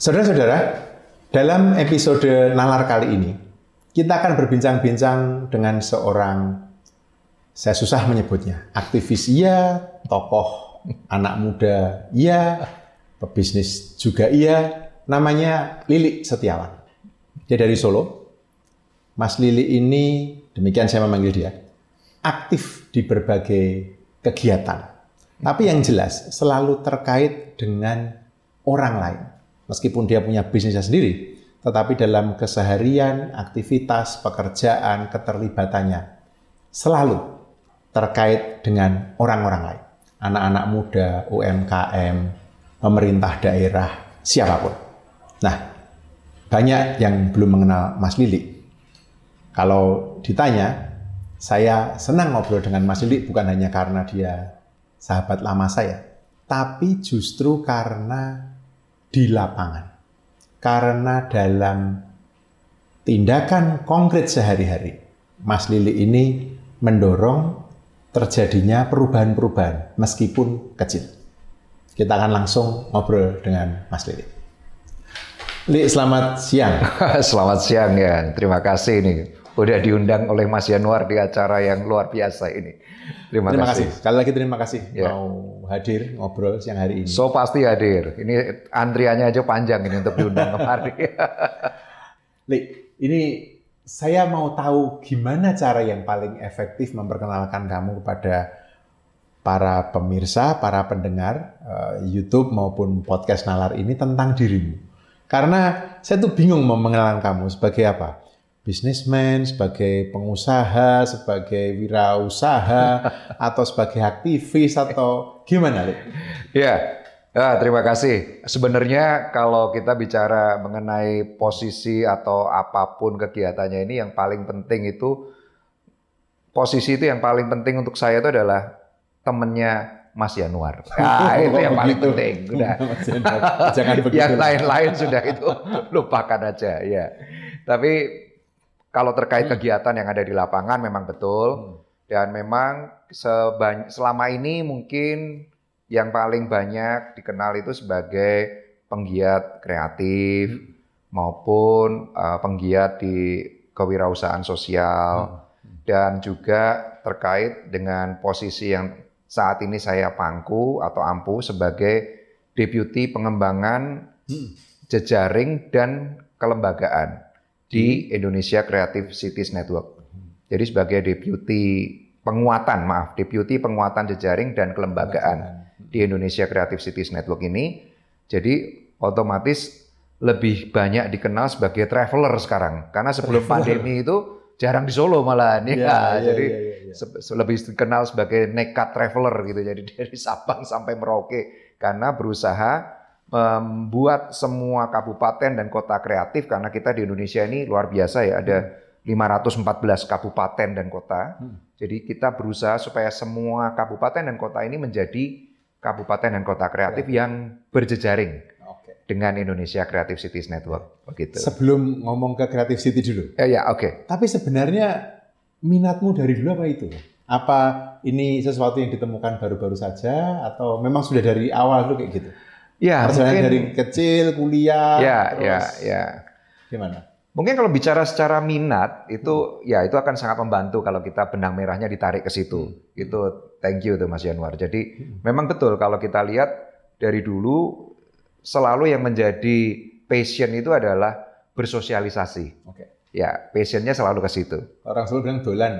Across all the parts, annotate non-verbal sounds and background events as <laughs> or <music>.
Saudara-saudara, dalam episode Nalar kali ini, kita akan berbincang-bincang dengan seorang, saya susah menyebutnya, aktivis iya, tokoh anak muda iya, pebisnis juga iya, namanya Lili Setiawan. Dia dari Solo. Mas Lili ini, demikian saya memanggil dia, aktif di berbagai kegiatan. Tapi yang jelas selalu terkait dengan orang lain meskipun dia punya bisnisnya sendiri, tetapi dalam keseharian, aktivitas, pekerjaan, keterlibatannya selalu terkait dengan orang-orang lain. Anak-anak muda, UMKM, pemerintah daerah, siapa pun. Nah, banyak yang belum mengenal Mas Lili. Kalau ditanya, saya senang ngobrol dengan Mas Lili bukan hanya karena dia sahabat lama saya, tapi justru karena di lapangan. Karena dalam tindakan konkret sehari-hari, Mas Lili ini mendorong terjadinya perubahan-perubahan meskipun kecil. Kita akan langsung ngobrol dengan Mas Lili. Li, selamat siang. <laughs> selamat siang ya. Terima kasih nih udah diundang oleh Mas Yanuar di acara yang luar biasa ini. Terima, terima kasih. kasih. Sekali lagi terima kasih ya. mau hadir ngobrol siang hari ini. So pasti hadir. Ini antriannya aja panjang ini untuk diundang <laughs> kemari. Li, ini saya mau tahu gimana cara yang paling efektif memperkenalkan kamu kepada para pemirsa, para pendengar uh, YouTube maupun podcast Nalar ini tentang dirimu. Karena saya tuh bingung mau mengenalkan kamu sebagai apa bisnismen, sebagai pengusaha, sebagai wirausaha, <laughs> atau sebagai aktivis, atau gimana, Li? Ya, ya, terima kasih. Sebenarnya kalau kita bicara mengenai posisi atau apa pun kegiatannya ini, yang paling penting itu, posisi itu yang paling penting untuk saya itu adalah temennya Mas Yanuar. <laughs> Nah, itu yang paling begitu. penting. Udah. <laughs> Jangan begitu. Yang lain-lain sudah itu lupakan aja, ya. Tapi kalau terkait hmm. kegiatan yang ada di lapangan memang betul hmm. dan memang selama ini mungkin yang paling banyak dikenal itu sebagai penggiat kreatif hmm. maupun uh, penggiat di kewirausahaan sosial hmm. dan juga terkait dengan posisi yang saat ini saya pangku atau ampu sebagai deputi pengembangan hmm. jejaring dan kelembagaan di Indonesia Creative Cities Network. Jadi sebagai deputi penguatan, maaf, deputi penguatan jejaring dan kelembagaan di Indonesia Creative Cities Network ini, jadi otomatis lebih banyak dikenal sebagai traveler sekarang. Karena sebelum pandemi itu jarang di Solo malah ya, ya, ya, jadi ya, ya, ya. lebih dikenal sebagai nekat traveler gitu. Jadi <laughs> dari Sabang sampai Merauke karena berusaha membuat semua kabupaten dan kota kreatif karena kita di Indonesia ini luar biasa ya ada 514 kabupaten dan kota. Hmm. Jadi kita berusaha supaya semua kabupaten dan kota ini menjadi kabupaten dan kota kreatif ya. yang berjejaring okay. dengan Indonesia Creative Cities Network. Begitu. Sebelum ngomong ke Creative City dulu. Ya, ya oke. Okay. Tapi sebenarnya minatmu dari dulu apa itu? Apa ini sesuatu yang ditemukan baru-baru saja atau memang sudah dari awal dulu kayak gitu? Ya, mungkin dari kecil kuliah. Ya, terus ya, ya. Gimana? Mungkin kalau bicara secara minat itu hmm. ya itu akan sangat membantu kalau kita benang merahnya ditarik ke situ. Hmm. Itu thank you tuh Mas Januar. Jadi hmm. memang betul kalau kita lihat dari dulu selalu yang menjadi passion itu adalah bersosialisasi. Oke. Okay. Ya, passionnya selalu ke situ. Orang selalu bilang dolan.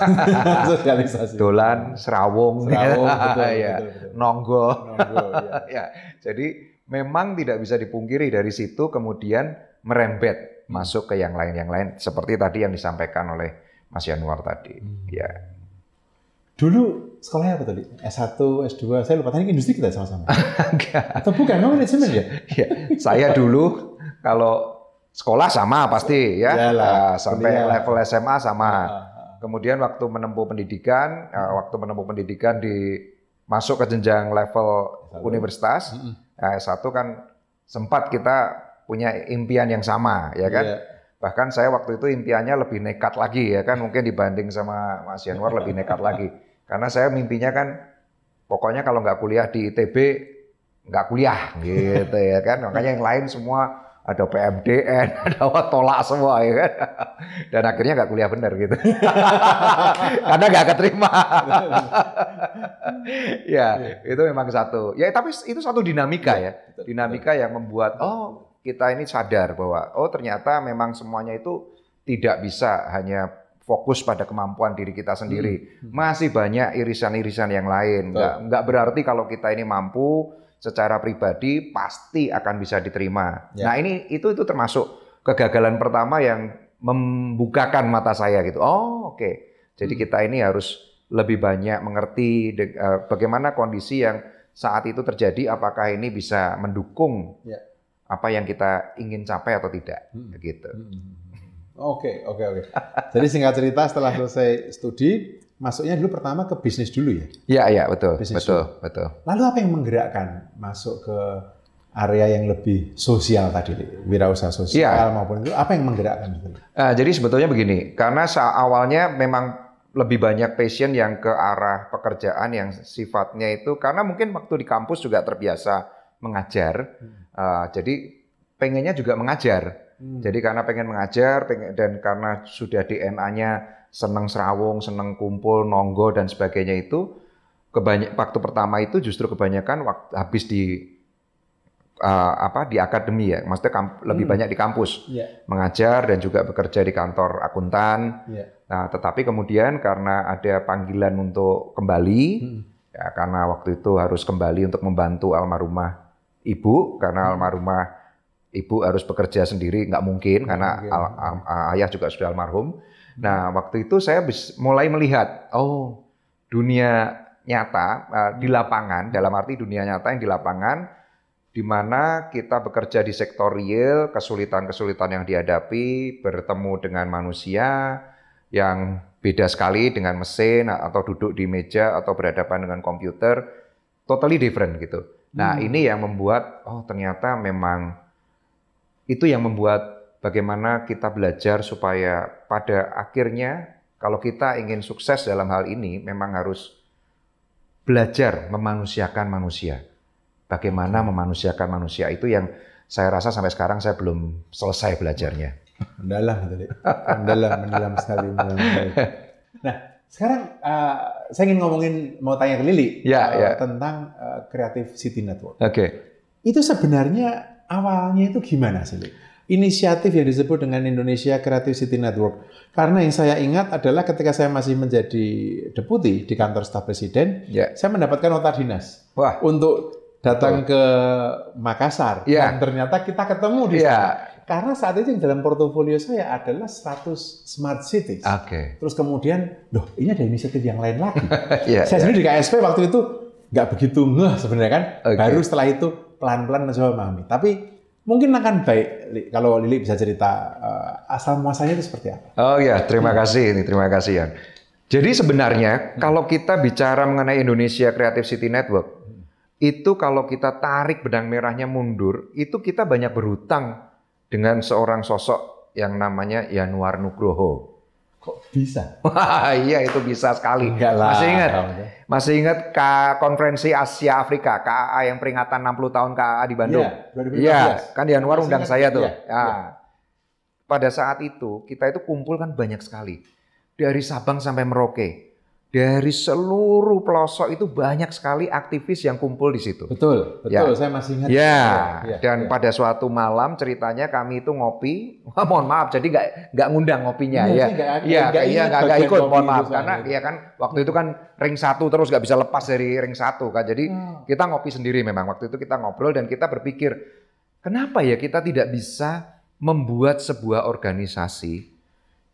<laughs> Sosialisasi. Dolan, serawung. Serawung, <laughs> betul, ya. betul, betul. Nonggo. Nonggo <laughs> ya. ya. Jadi memang tidak bisa dipungkiri dari situ kemudian merembet hmm. masuk ke yang lain yang lain seperti tadi yang disampaikan oleh Mas Yanuar tadi. Hmm. Ya. Dulu sekolahnya apa tadi? S1, S2, saya lupa. Tadi industri kita sama-sama. Atau bukan? Kamu manajemen ya? ya? Saya dulu kalau sekolah sama pasti ya. Yalah, Uh, sampai level SMA sama. Ah, ah. Kemudian waktu menempuh pendidikan, uh, waktu menempuh pendidikan di masuk ke jenjang level S1. universitas, Mm-mm. Nah, S1 kan sempat kita punya impian yang sama, ya kan? Iya. Bahkan saya waktu itu impiannya lebih nekat lagi, ya kan? Mungkin dibanding sama Mas Yanwar lebih nekat lagi. Karena saya mimpinya kan, pokoknya kalau nggak kuliah di ITB, nggak kuliah, gitu ya kan? Makanya yang lain semua ada PMDN, <laughs> ada tolak semua, ya kan? Dan akhirnya nggak kuliah bener gitu. <laughs> Karena nggak keterima. <laughs> ya, itu memang satu. Ya, tapi itu satu dinamika ya. betul, Dinamika yang membuat oh kita ini sadar bahwa oh ternyata memang semuanya itu tidak bisa hanya fokus pada kemampuan diri kita sendiri. Hmm. Masih banyak irisan-irisan yang lain. Nggak, nggak berarti kalau kita ini mampu secara pribadi pasti akan bisa diterima. Ya. Nah ini itu itu termasuk kegagalan pertama yang membukakan mata saya gitu. Oh oke. Jadi Hmm. kita ini harus lebih banyak mengerti de- eh, bagaimana kondisi yang saat itu terjadi. Apakah ini bisa mendukung Ya. apa yang kita ingin capai atau tidak? Hmm. Gitu. Oke, oke, oke. Jadi singkat cerita setelah selesai studi, masuknya dulu pertama ke bisnis dulu ya. Iya iya betul Bisnis betul betul. Lalu apa yang menggerakkan masuk ke area yang lebih sosial tadi, wirausaha sosial Iya. maupun itu apa yang menggerakkan itu? Nah, jadi sebetulnya begini, karena awalnya memang lebih banyak passion yang ke arah pekerjaan yang sifatnya itu karena mungkin waktu di kampus juga terbiasa mengajar, uh, jadi pengennya juga mengajar. Hmm. Jadi karena pengen mengajar pengen, dan karena sudah DNA-nya seneng serawung, seneng kumpul, nonggo dan sebagainya itu kebanyak waktu pertama itu justru kebanyakan waktu habis di uh, apa di akademi ya, maksudnya kamp- lebih Hmm. banyak di kampus Iya, mengajar dan juga bekerja di kantor akuntan. iya. Nah, tetapi kemudian karena ada panggilan untuk kembali, Hmm. ya karena waktu itu harus kembali untuk membantu almarhumah ibu, karena almarhumah ibu harus bekerja sendiri, nggak mungkin karena mungkin. al- al- ayah juga sudah almarhum. Nah, waktu itu saya mulai melihat, oh dunia nyata eh, di lapangan, dalam arti dunia nyata yang di lapangan, di mana kita bekerja di sektor real, kesulitan-kesulitan yang dihadapi, bertemu dengan manusia yang beda sekali dengan mesin atau duduk di meja atau berhadapan dengan komputer, totally different gitu. Nah, Hmm. ini yang membuat oh ternyata memang itu yang membuat bagaimana kita belajar supaya pada akhirnya kalau kita ingin sukses dalam hal ini memang harus belajar memanusiakan manusia. Bagaimana memanusiakan manusia itu yang saya rasa sampai sekarang saya belum selesai belajarnya. Mendalam Li. Mendalam, mendalam sekali. Mendalam. Nah, sekarang uh, saya ingin ngomongin, mau tanya ke Lili Ya, uh, ya. tentang uh, Creative City Network. Oke. Itu sebenarnya awalnya itu gimana sih, Li? Inisiatif yang disebut dengan Indonesia Creative City Network. Karena yang saya ingat adalah ketika saya masih menjadi deputi di kantor staf presiden, Ya. saya mendapatkan nota dinas Wah, untuk datang ke Makassar. Iya. Dan ternyata kita ketemu di sana. Karena saat itu yang dalam portofolio saya adalah 100 smart cities. oke. Terus kemudian, loh ini ada inisiatif yang lain lagi. Iya. <laughs> saya sendiri di KSP waktu itu nggak begitu ngeh sebenarnya kan. Oke. Baru setelah itu pelan-pelan mencoba memahami. Tapi mungkin akan baik kalau Lili bisa cerita eh, asal muasalnya itu seperti apa. Oh ya, terima kasih ini, terima kasih Yan. Jadi sebenarnya kalau kita bicara mengenai Indonesia Creative City Network, itu kalau kita tarik benang merahnya mundur, itu kita banyak berhutang dengan seorang sosok yang namanya Yanuar Nugroho. Kok bisa? <laughs> Wah, iya itu bisa sekali. Enggak lah. Masih ingat? Masih ingat K konferensi Asia Afrika KAA yang peringatan 60 tahun KAA di Bandung? Iya, 2015. Iya, kan Yanuar Masih undang saya tuh. iya, Ya. iya. Pada saat itu kita itu kumpul kan banyak sekali. Dari Sabang sampai Merauke. Dari seluruh pelosok itu banyak sekali aktivis yang kumpul di situ. Betul, betul. Ya. Saya masih ingat. Ya, Iya, dan iya. pada suatu malam ceritanya kami itu ngopi. <laughs> Wah, mohon maaf, jadi nggak nggak ngundang ngopinya Iya, ya. nggak- Iya, nggak iya nggak ikut, mohon itu maaf karena ya kan waktu itu kan ring satu terus nggak bisa lepas dari ring satu kan. Jadi Hmm. kita ngopi sendiri memang waktu itu kita ngobrol dan kita berpikir kenapa ya kita tidak bisa membuat sebuah organisasi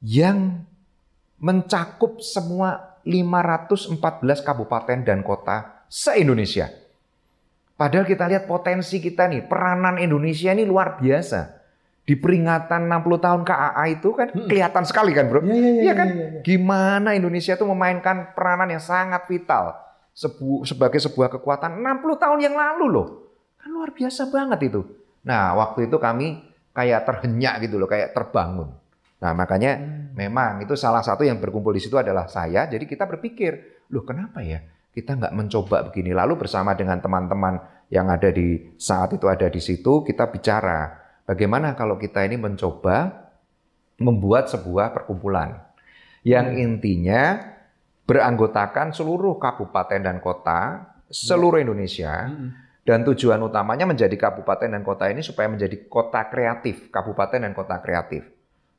yang mencakup semua 514 kabupaten dan kota se-Indonesia. Padahal kita lihat potensi kita nih, peranan Indonesia ini luar biasa. Di peringatan 60 tahun KAA itu kan hmm. kelihatan sekali kan bro. Iya, iya, iya, iya kan? iya, iya. Gimana Indonesia itu memainkan peranan yang sangat vital sebu sebagai sebuah kekuatan 60 tahun yang lalu loh. Kan luar biasa banget itu. Nah waktu itu kami kayak terhenyak gitu loh, kayak terbangun. Nah makanya hmm. memang itu salah satu yang berkumpul di situ adalah saya. Jadi kita berpikir, loh kenapa ya kita nggak mencoba begini. Lalu bersama dengan teman-teman yang ada di saat itu ada di situ, kita bicara Bagaimana kalau kita ini mencoba membuat sebuah perkumpulan yang hmm. intinya beranggotakan seluruh kabupaten dan kota seluruh ya. Indonesia hmm. dan tujuan utamanya menjadi kabupaten dan kota ini supaya menjadi kota kreatif, kabupaten dan kota kreatif.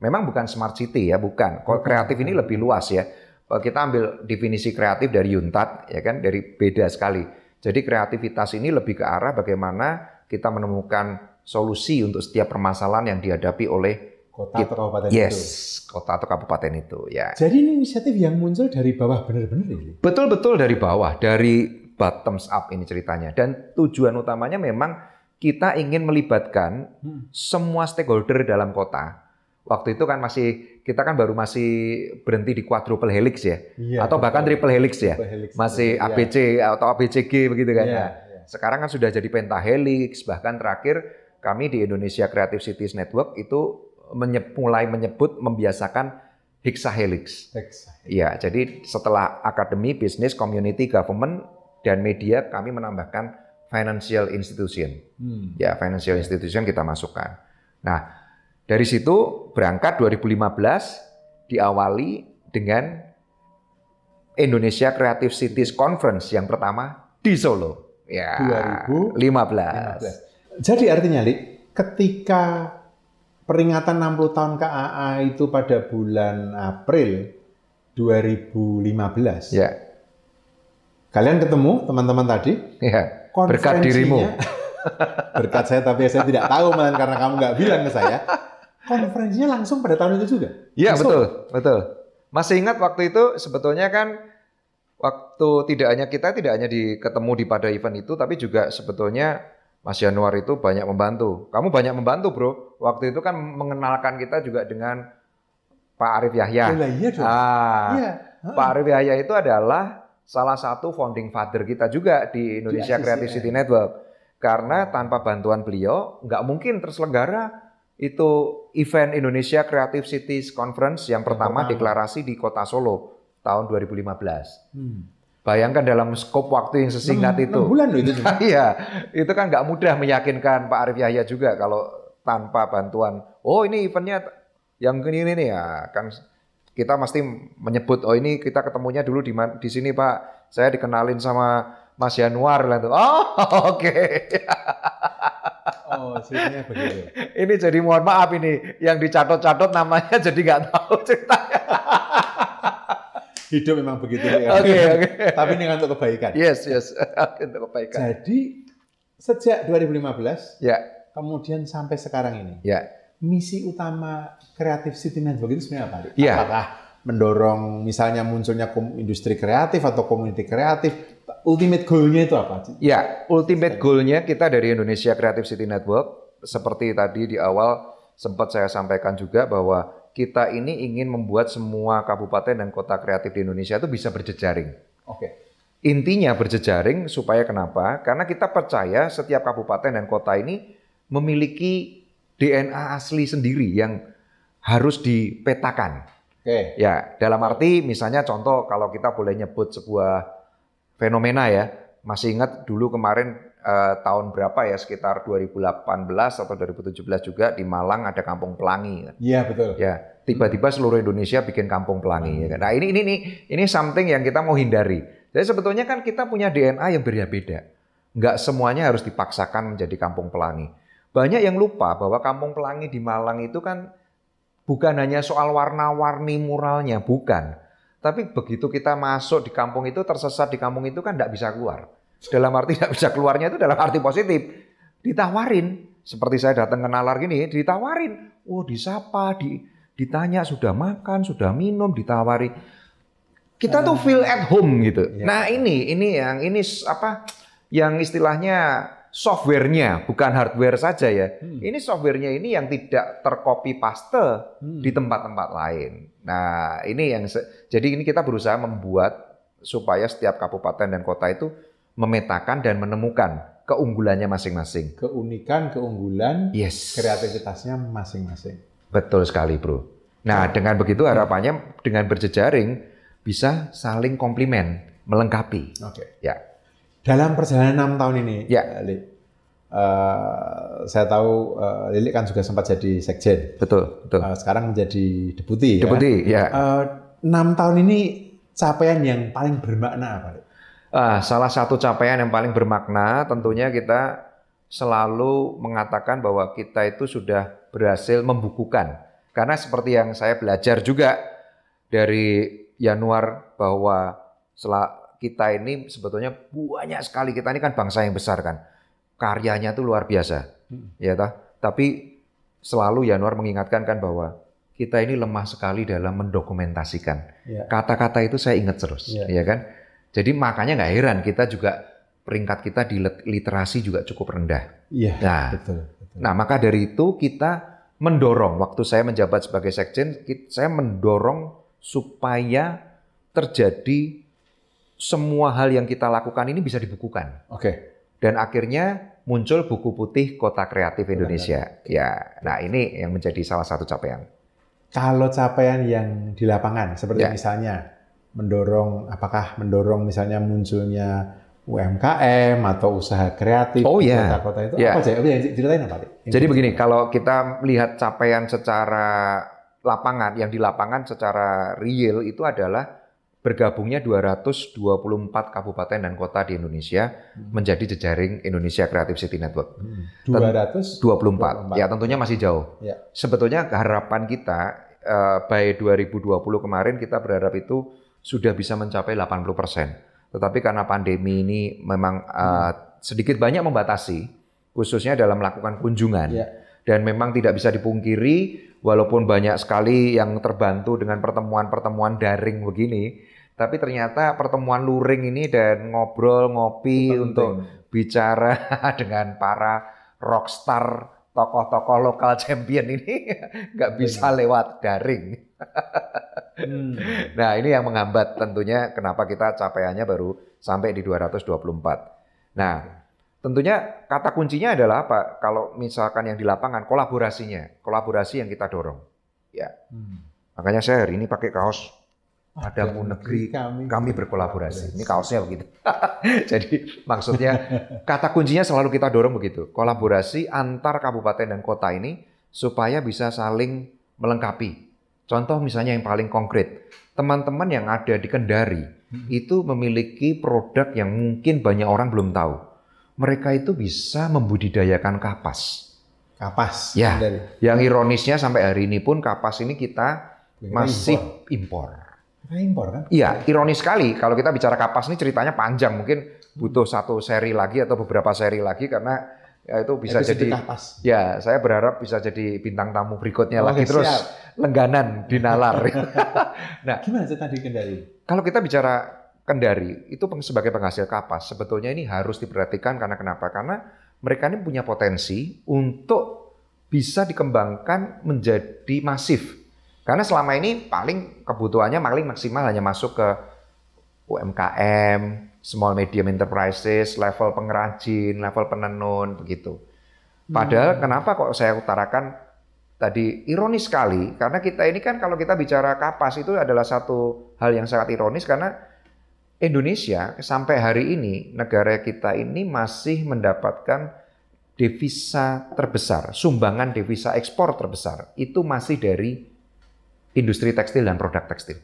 Memang bukan smart city ya, bukan. Kota kreatif ini lebih luas ya. Kita ambil definisi kreatif dari Yuntat ya kan, dari beda sekali. Jadi kreativitas ini lebih ke arah bagaimana kita menemukan solusi untuk setiap permasalahan yang dihadapi oleh kota atau kabupaten yes, itu. kota atau kabupaten itu ya. Jadi ini inisiatif yang muncul dari bawah benar-benar ini. Betul-betul dari bawah, dari bottoms up ini ceritanya. Dan tujuan utamanya memang kita ingin melibatkan hmm. semua stakeholder dalam kota. Waktu itu kan masih kita kan baru masih berhenti di quadruple helix ya, iya, atau bahkan triple helix ya, helix, masih iya. ABC atau ABCG begitu kan. Iya, nah, iya. Sekarang kan sudah jadi pentahelix, bahkan terakhir kami di Indonesia Creative Cities Network itu menye mulai menyebut membiasakan hexahelix. Iya, jadi setelah akademi, bisnis, community, government dan media kami menambahkan financial institution. Hmm. Ya, financial institution kita masukkan. Nah, dari situ berangkat 2015 diawali dengan Indonesia Creative Cities Conference yang pertama di Solo. Ya, 2015. 15. Jadi artinya, Li, ketika peringatan 60 tahun KAA itu pada bulan April 2015. Ya. Kalian ketemu teman-teman tadi? Ya. Berkat dirimu. <laughs> berkat saya tapi saya tidak tahu malah karena kamu nggak bilang ke saya. Konferensinya langsung pada tahun itu juga. Iya betul, betul. Masih ingat waktu itu sebetulnya kan waktu tidak hanya kita tidak hanya di ketemu di pada event itu tapi juga sebetulnya Mas Januar itu banyak membantu. Kamu banyak membantu, Bro. Waktu itu kan mengenalkan kita juga dengan Pak Arif Yahya. Oh, iya dong. Ah, iya. Pak Arif Yahya itu adalah salah satu founding father kita juga di Indonesia di Creative City Network. Karena tanpa bantuan beliau nggak mungkin terselenggara itu event Indonesia Creative Cities Conference yang pertama, pertama. deklarasi di Kota Solo tahun 2015. Hmm. Bayangkan dalam skop waktu yang sesingkat 6, itu. 6 bulan loh itu. <laughs> Iya, itu kan nggak mudah meyakinkan Pak Arif Yahya juga kalau tanpa bantuan. Oh ini eventnya yang ini nih ya kan kita mesti menyebut oh ini kita ketemunya dulu di di sini Pak. Saya dikenalin sama Mas Januar lah tuh. Oh <laughs> oke. Okay. Oh ceritanya begitu. Ini jadi mohon maaf ini yang dicatat-catat namanya jadi nggak tahu ceritanya hidup memang begitu ya. Oke, okay, oke. Okay. Tapi ini untuk kebaikan. Yes, yes. <laughs> untuk kebaikan. Jadi sejak 2015 ya. Kemudian sampai sekarang ini. Ya. Misi utama Creative City Network itu sebenarnya apa? Ya. Apakah mendorong misalnya munculnya industri kreatif atau community kreatif? Ultimate goal-nya itu apa? Ya, ultimate goal-nya kita dari Indonesia Creative City Network seperti tadi di awal sempat saya sampaikan juga bahwa kita ini ingin membuat semua kabupaten dan kota kreatif di Indonesia itu bisa berjejaring. Oke. Intinya berjejaring supaya kenapa? Karena kita percaya setiap kabupaten dan kota ini memiliki DNA asli sendiri yang harus dipetakan. Oke. Ya, dalam arti misalnya contoh kalau kita boleh nyebut sebuah fenomena ya. Masih ingat dulu kemarin eh, tahun berapa ya sekitar 2018 atau 2017 juga di Malang ada Kampung Pelangi. Iya betul. Ya tiba-tiba seluruh Indonesia bikin Kampung Pelangi. Ya. Nah ini ini ini ini something yang kita mau hindari. Jadi sebetulnya kan kita punya DNA yang berbeda-beda. Nggak semuanya harus dipaksakan menjadi Kampung Pelangi. Banyak yang lupa bahwa Kampung Pelangi di Malang itu kan bukan hanya soal warna-warni muralnya, bukan. Tapi begitu kita masuk di kampung itu, tersesat di kampung itu kan tidak bisa keluar. Dalam arti <laughs> tidak bisa keluarnya itu dalam arti positif. Ditawarin. Seperti saya datang ke nalar gini, ditawarin. Oh disapa, di, ditanya sudah makan, sudah minum, ditawari. Kita tuh feel at home gitu. Iya. Nah ini ini yang ini apa yang istilahnya softwarenya bukan hardware saja ya. Hmm. Ini softwarenya ini yang tidak tercopy paste Hmm. di tempat-tempat lain. Nah ini yang jadi ini kita berusaha membuat supaya setiap kabupaten dan kota itu memetakan dan menemukan keunggulannya masing-masing. keunikan, keunggulan, Yes. kreativitasnya masing-masing. Betul sekali, Bro. Nah, dengan begitu harapannya dengan berjejaring bisa saling komplimen, melengkapi. Oke. Ya. Dalam perjalanan enam tahun ini, Ya. Li, eh, saya tahu eh, Lili kan juga sempat jadi sekjen. Betul, betul. Eh, sekarang menjadi deputi. ya. Deputi, ya. Enam tahun ini capaian yang paling bermakna apa? Ah, salah satu capaian yang paling bermakna tentunya kita selalu mengatakan bahwa kita itu sudah berhasil membukukan. Karena seperti yang saya belajar juga dari Januar bahwa setelah kita ini sebetulnya banyak sekali kita ini kan bangsa yang besar kan. Karyanya itu luar biasa. Hmm. Ya toh? Tapi selalu Januar mengingatkan kan bahwa kita ini lemah sekali dalam mendokumentasikan. Ya. Kata-kata itu saya ingat terus, Iya. ya kan? Jadi makanya nggak heran kita juga peringkat kita di lit- literasi juga cukup rendah. Iya, Nah, betul. betul. nah maka dari itu kita mendorong waktu saya menjabat sebagai sekjen, saya mendorong supaya terjadi semua hal yang kita lakukan ini bisa dibukukan. Oke. Dan akhirnya muncul buku putih Kota Kreatif Indonesia. Ya, nah ini yang menjadi salah satu capaian. Kalau capaian yang di lapangan, seperti Ya. misalnya mendorong, apakah mendorong misalnya munculnya UMKM atau usaha kreatif Oh, di ya. kota-kota itu Ya. apa aja? Apa yang ceritain apa? Yang Jadi begini, kalau kita melihat capaian secara lapangan, yang di lapangan secara real itu adalah bergabungnya 224 kabupaten dan kota di Indonesia menjadi jejaring Indonesia Creative City Network. Hmm. 200 24. Ya tentunya masih jauh. Ya. Sebetulnya harapan kita eh, by 2020 kemarin kita berharap itu sudah bisa mencapai 80%. Tetapi karena pandemi ini memang eh, sedikit banyak membatasi khususnya dalam melakukan kunjungan. Ya. Dan memang tidak bisa dipungkiri walaupun banyak sekali yang terbantu dengan pertemuan-pertemuan daring begini, tapi ternyata pertemuan luring ini dan ngobrol ngopi untuk bicara <laughs> dengan para rockstar tokoh-tokoh lokal champion ini <laughs> nggak bisa lewat daring. Hmm. <laughs> Nah ini yang menghambat tentunya kenapa kita capaiannya baru sampai di 224. Nah tentunya kata kuncinya adalah apa? Kalau misalkan yang di lapangan kolaborasinya, kolaborasi yang kita dorong. Ya Hmm. makanya saya hari ini pakai kaos Padamu negeri kami, kami berkolaborasi. Ini kaosnya begitu. <laughs> Jadi maksudnya kata kuncinya selalu kita dorong begitu. Kolaborasi antar kabupaten dan kota ini supaya bisa saling melengkapi. Contoh misalnya yang paling konkret. Teman-teman yang ada di Kendari itu memiliki produk yang mungkin banyak orang belum tahu. Mereka itu bisa membudidayakan kapas. kapas Ya. dari Yang ironisnya sampai hari ini pun kapas ini kita masih impor. Impor kan? Iya, ironis sekali kalau kita bicara kapas ini ceritanya panjang, mungkin butuh satu seri lagi atau beberapa seri lagi karena ya itu bisa Episode jadi kapas. ya saya berharap bisa jadi bintang tamu berikutnya Oke, lagi terus siap. lengganan di nalar. <laughs> Gimana cerita di Kendari? kalau kita bicara Kendari itu sebagai penghasil kapas sebetulnya ini harus diperhatikan karena kenapa? Karena mereka ini punya potensi untuk bisa dikembangkan menjadi masif. Karena selama ini paling kebutuhannya paling maksimal hanya masuk ke UMKM, small medium enterprises, level pengrajin, level penenun begitu. Padahal kenapa kok saya utarakan tadi ironis sekali karena kita ini kan kalau kita bicara kapas itu adalah satu hal yang sangat ironis karena Indonesia sampai hari ini negara kita ini masih mendapatkan devisa terbesar, sumbangan devisa ekspor terbesar itu masih dari industri tekstil dan produk tekstil.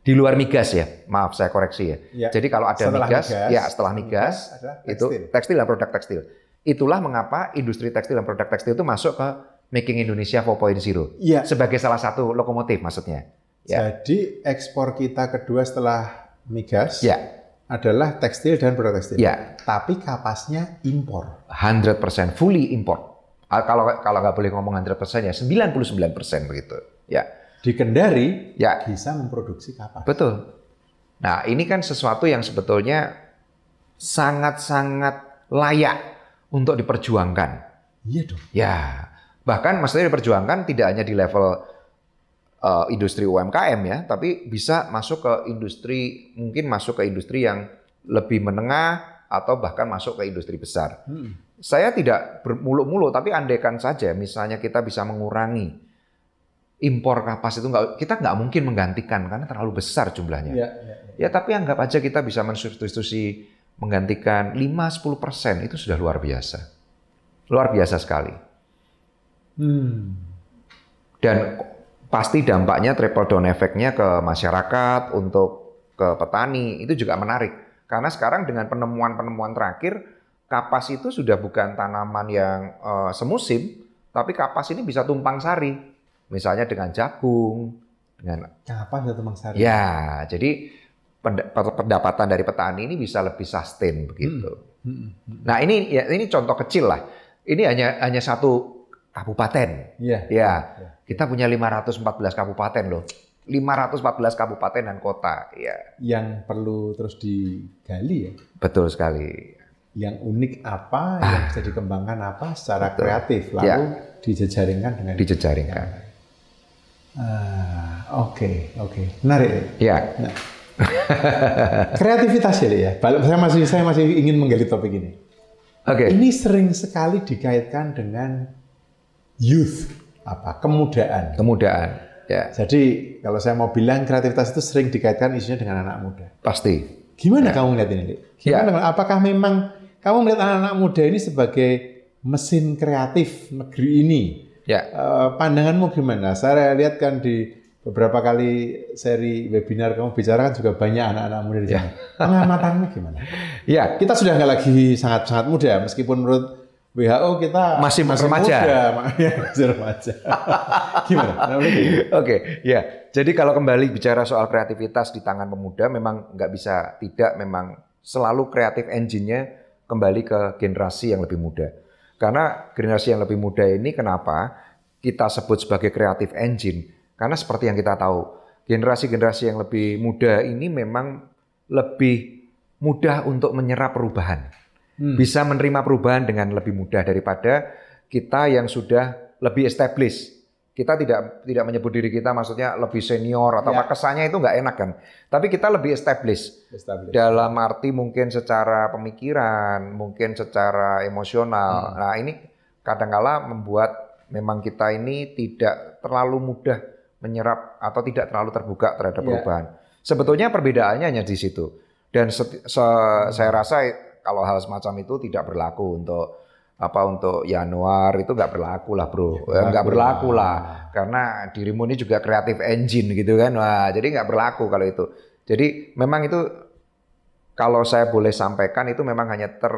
Di luar migas ya, maaf saya koreksi ya. Ya. Jadi kalau ada Setelah migas, migas, ya setelah migas, adalah itu tekstil. dan produk tekstil. Itulah mengapa industri tekstil dan produk tekstil itu masuk ke Making Indonesia 4.0 Iya. sebagai salah satu lokomotif maksudnya. Ya. Jadi ekspor kita kedua setelah migas Ya, adalah tekstil dan produk tekstil. ya, Tapi kapasnya impor. 100% fully import. Ah, Kalau kalau nggak boleh ngomong 100% ya 99% begitu. Ya, Di Kendari ya, bisa memproduksi kapas. betul. Nah, ini kan sesuatu yang sebetulnya sangat-sangat layak untuk diperjuangkan. Iya dong. Ya, bahkan maksudnya diperjuangkan tidak hanya di level uh, industri UMKM ya, tapi bisa masuk ke industri mungkin masuk ke industri yang lebih menengah atau bahkan masuk ke industri besar. Hmm. Saya tidak bermuluk-muluk, tapi andaikan saja misalnya kita bisa mengurangi impor kapas itu nggak kita nggak mungkin menggantikan karena terlalu besar jumlahnya. Ya, ya, ya. ya tapi anggap aja kita bisa mensubstitusi menggantikan 5-10 persen itu sudah luar biasa, luar biasa sekali. Hmm. Dan pasti dampaknya triple down efeknya ke masyarakat untuk ke petani itu juga menarik karena sekarang dengan penemuan-penemuan terakhir kapas itu sudah bukan tanaman yang uh, semusim tapi kapas ini bisa tumpang sari Misalnya dengan jagung, dengan kapan ya teman sari? Ya, jadi pendapatan dari petani ini bisa lebih sustain begitu. Hmm. Hmm. hmm. Nah ini ya ini contoh kecil lah. Ini hanya hanya satu kabupaten. Yeah. Ya, yeah. kita punya 514 kabupaten loh. 514 kabupaten dan kota. Ya. Yang perlu terus digali ya. Betul sekali. Yang unik apa, ah. yang bisa dikembangkan apa secara Betul. kreatif, lalu ya. dijejaringkan dengan dijejaringkan. Ya. Ah, oke, oke. Menarik. Ya. Nah. <laughs> Kreativitas ya, ya. Saya masih saya masih ingin menggali topik ini. Oke. Okay. Ini sering sekali dikaitkan dengan youth, apa? Kemudaan. Kemudaan. Ya. Jadi kalau saya mau bilang kreativitas itu sering dikaitkan isunya dengan anak muda. Pasti. Gimana ya. kamu melihat ini? Gimana? Ya. Apakah memang kamu melihat anak-anak muda ini sebagai mesin kreatif negeri ini? Ya. Uh, pandanganmu gimana? Saya lihat kan di beberapa kali seri webinar kamu bicara kan juga banyak anak-anak muda di sana. Ya. Pengamatanmu gimana? <laughs> Ya. Kita sudah nggak lagi sangat-sangat muda, meskipun menurut WHO kita masih, masih remaja. Muda, <laughs> masih remaja. <laughs> gimana? Oke, okay, ya. Jadi kalau kembali bicara soal kreativitas di tangan pemuda, memang nggak bisa tidak memang selalu kreatif engine-nya kembali ke generasi yang lebih muda. Karena generasi yang lebih muda ini kenapa kita sebut sebagai creative engine? Karena seperti yang kita tahu, generasi-generasi yang lebih muda ini memang lebih mudah untuk menyerap perubahan. Hmm. Bisa menerima perubahan dengan lebih mudah daripada kita yang sudah lebih established kita tidak tidak menyebut diri kita maksudnya lebih senior atau ya. kesannya itu nggak enak kan. Tapi kita lebih established. established. Dalam arti mungkin secara pemikiran, mungkin secara emosional. Hmm. Nah, ini kadangkala membuat memang kita ini tidak terlalu mudah menyerap atau tidak terlalu terbuka terhadap ya. perubahan. Sebetulnya perbedaannya hanya di situ. Dan se, se, hmm. saya rasa kalau hal semacam itu tidak berlaku untuk apa untuk Januar itu nggak berlaku lah bro, ya, nggak berlaku lah karena dirimu ini juga kreatif engine gitu kan, wah jadi nggak berlaku kalau itu. Jadi memang itu kalau saya boleh sampaikan itu memang hanya ter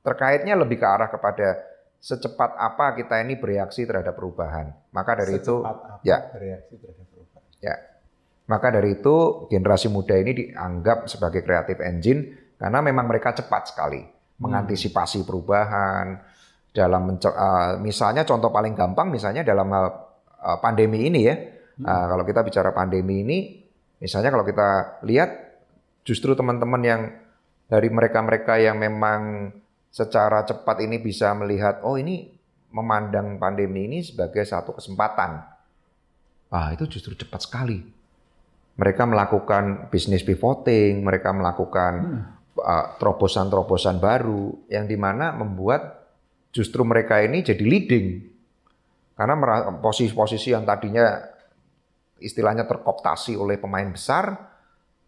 terkaitnya lebih ke arah kepada secepat apa kita ini bereaksi terhadap perubahan. Maka dari secepat itu apa ya bereaksi terhadap perubahan. Ya. Maka dari itu generasi muda ini dianggap sebagai kreatif engine karena memang mereka cepat sekali mengantisipasi perubahan dalam uh, misalnya contoh paling gampang misalnya dalam hal uh, pandemi ini ya. Hmm. Uh, kalau kita bicara pandemi ini misalnya kalau kita lihat justru teman-teman yang dari mereka-mereka yang memang secara cepat ini bisa melihat oh ini memandang pandemi ini sebagai satu kesempatan. Ah, itu justru cepat sekali. Mereka melakukan bisnis pivoting, mereka melakukan hmm terobosan-terobosan baru yang di mana membuat justru mereka ini jadi leading karena posisi-posisi yang tadinya istilahnya terkoptasi oleh pemain besar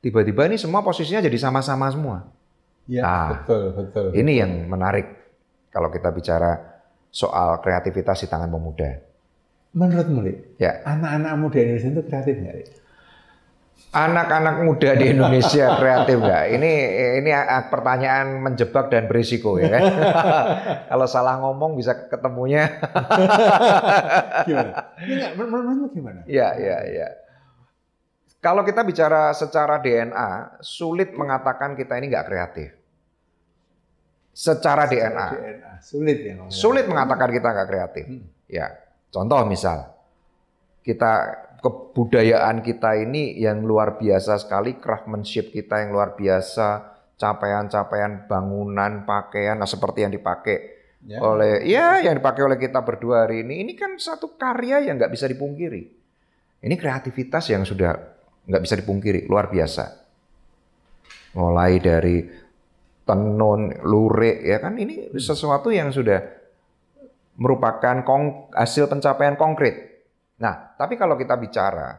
tiba-tiba ini semua posisinya jadi sama-sama semua. Ya, nah, betul, betul. Ini betul. yang menarik kalau kita bicara soal kreativitas di tangan pemuda. Menurutmu, ya. anak-anak muda Indonesia itu kreatif nggak? Anak-anak muda di Indonesia <laughs> kreatif nggak? Ini ini pertanyaan menjebak dan berisiko ya kan? <laughs> Kalau salah ngomong bisa ketemunya. <laughs> gimana? Menurutmu gimana? Iya, iya, iya. Kalau kita bicara secara DNA, sulit mengatakan kita ini nggak kreatif. Secara, secara DNA. DNA. Sulit ya Sulit mengatakan kita nggak kreatif. Hmm. Ya, contoh misal kita kebudayaan kita ini yang luar biasa sekali, craftsmanship kita yang luar biasa, capaian-capaian bangunan, pakaian, nah seperti yang dipakai ya. oleh ya yang dipakai oleh kita berdua hari ini, ini kan satu karya yang nggak bisa dipungkiri. Ini kreativitas yang sudah nggak bisa dipungkiri, luar biasa. Mulai dari tenun, lurik, ya kan ini sesuatu yang sudah merupakan hasil pencapaian konkret. Nah, tapi kalau kita bicara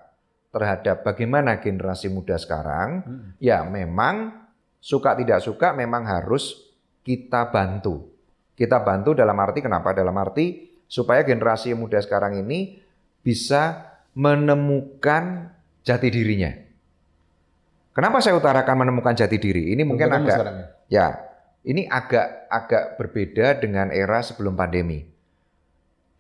terhadap bagaimana generasi muda sekarang, hmm. ya memang suka tidak suka memang harus kita bantu. Kita bantu dalam arti kenapa? Dalam arti supaya generasi muda sekarang ini bisa menemukan jati dirinya. Kenapa saya utarakan menemukan jati diri? Ini mungkin agak Ya, ini agak agak berbeda dengan era sebelum pandemi.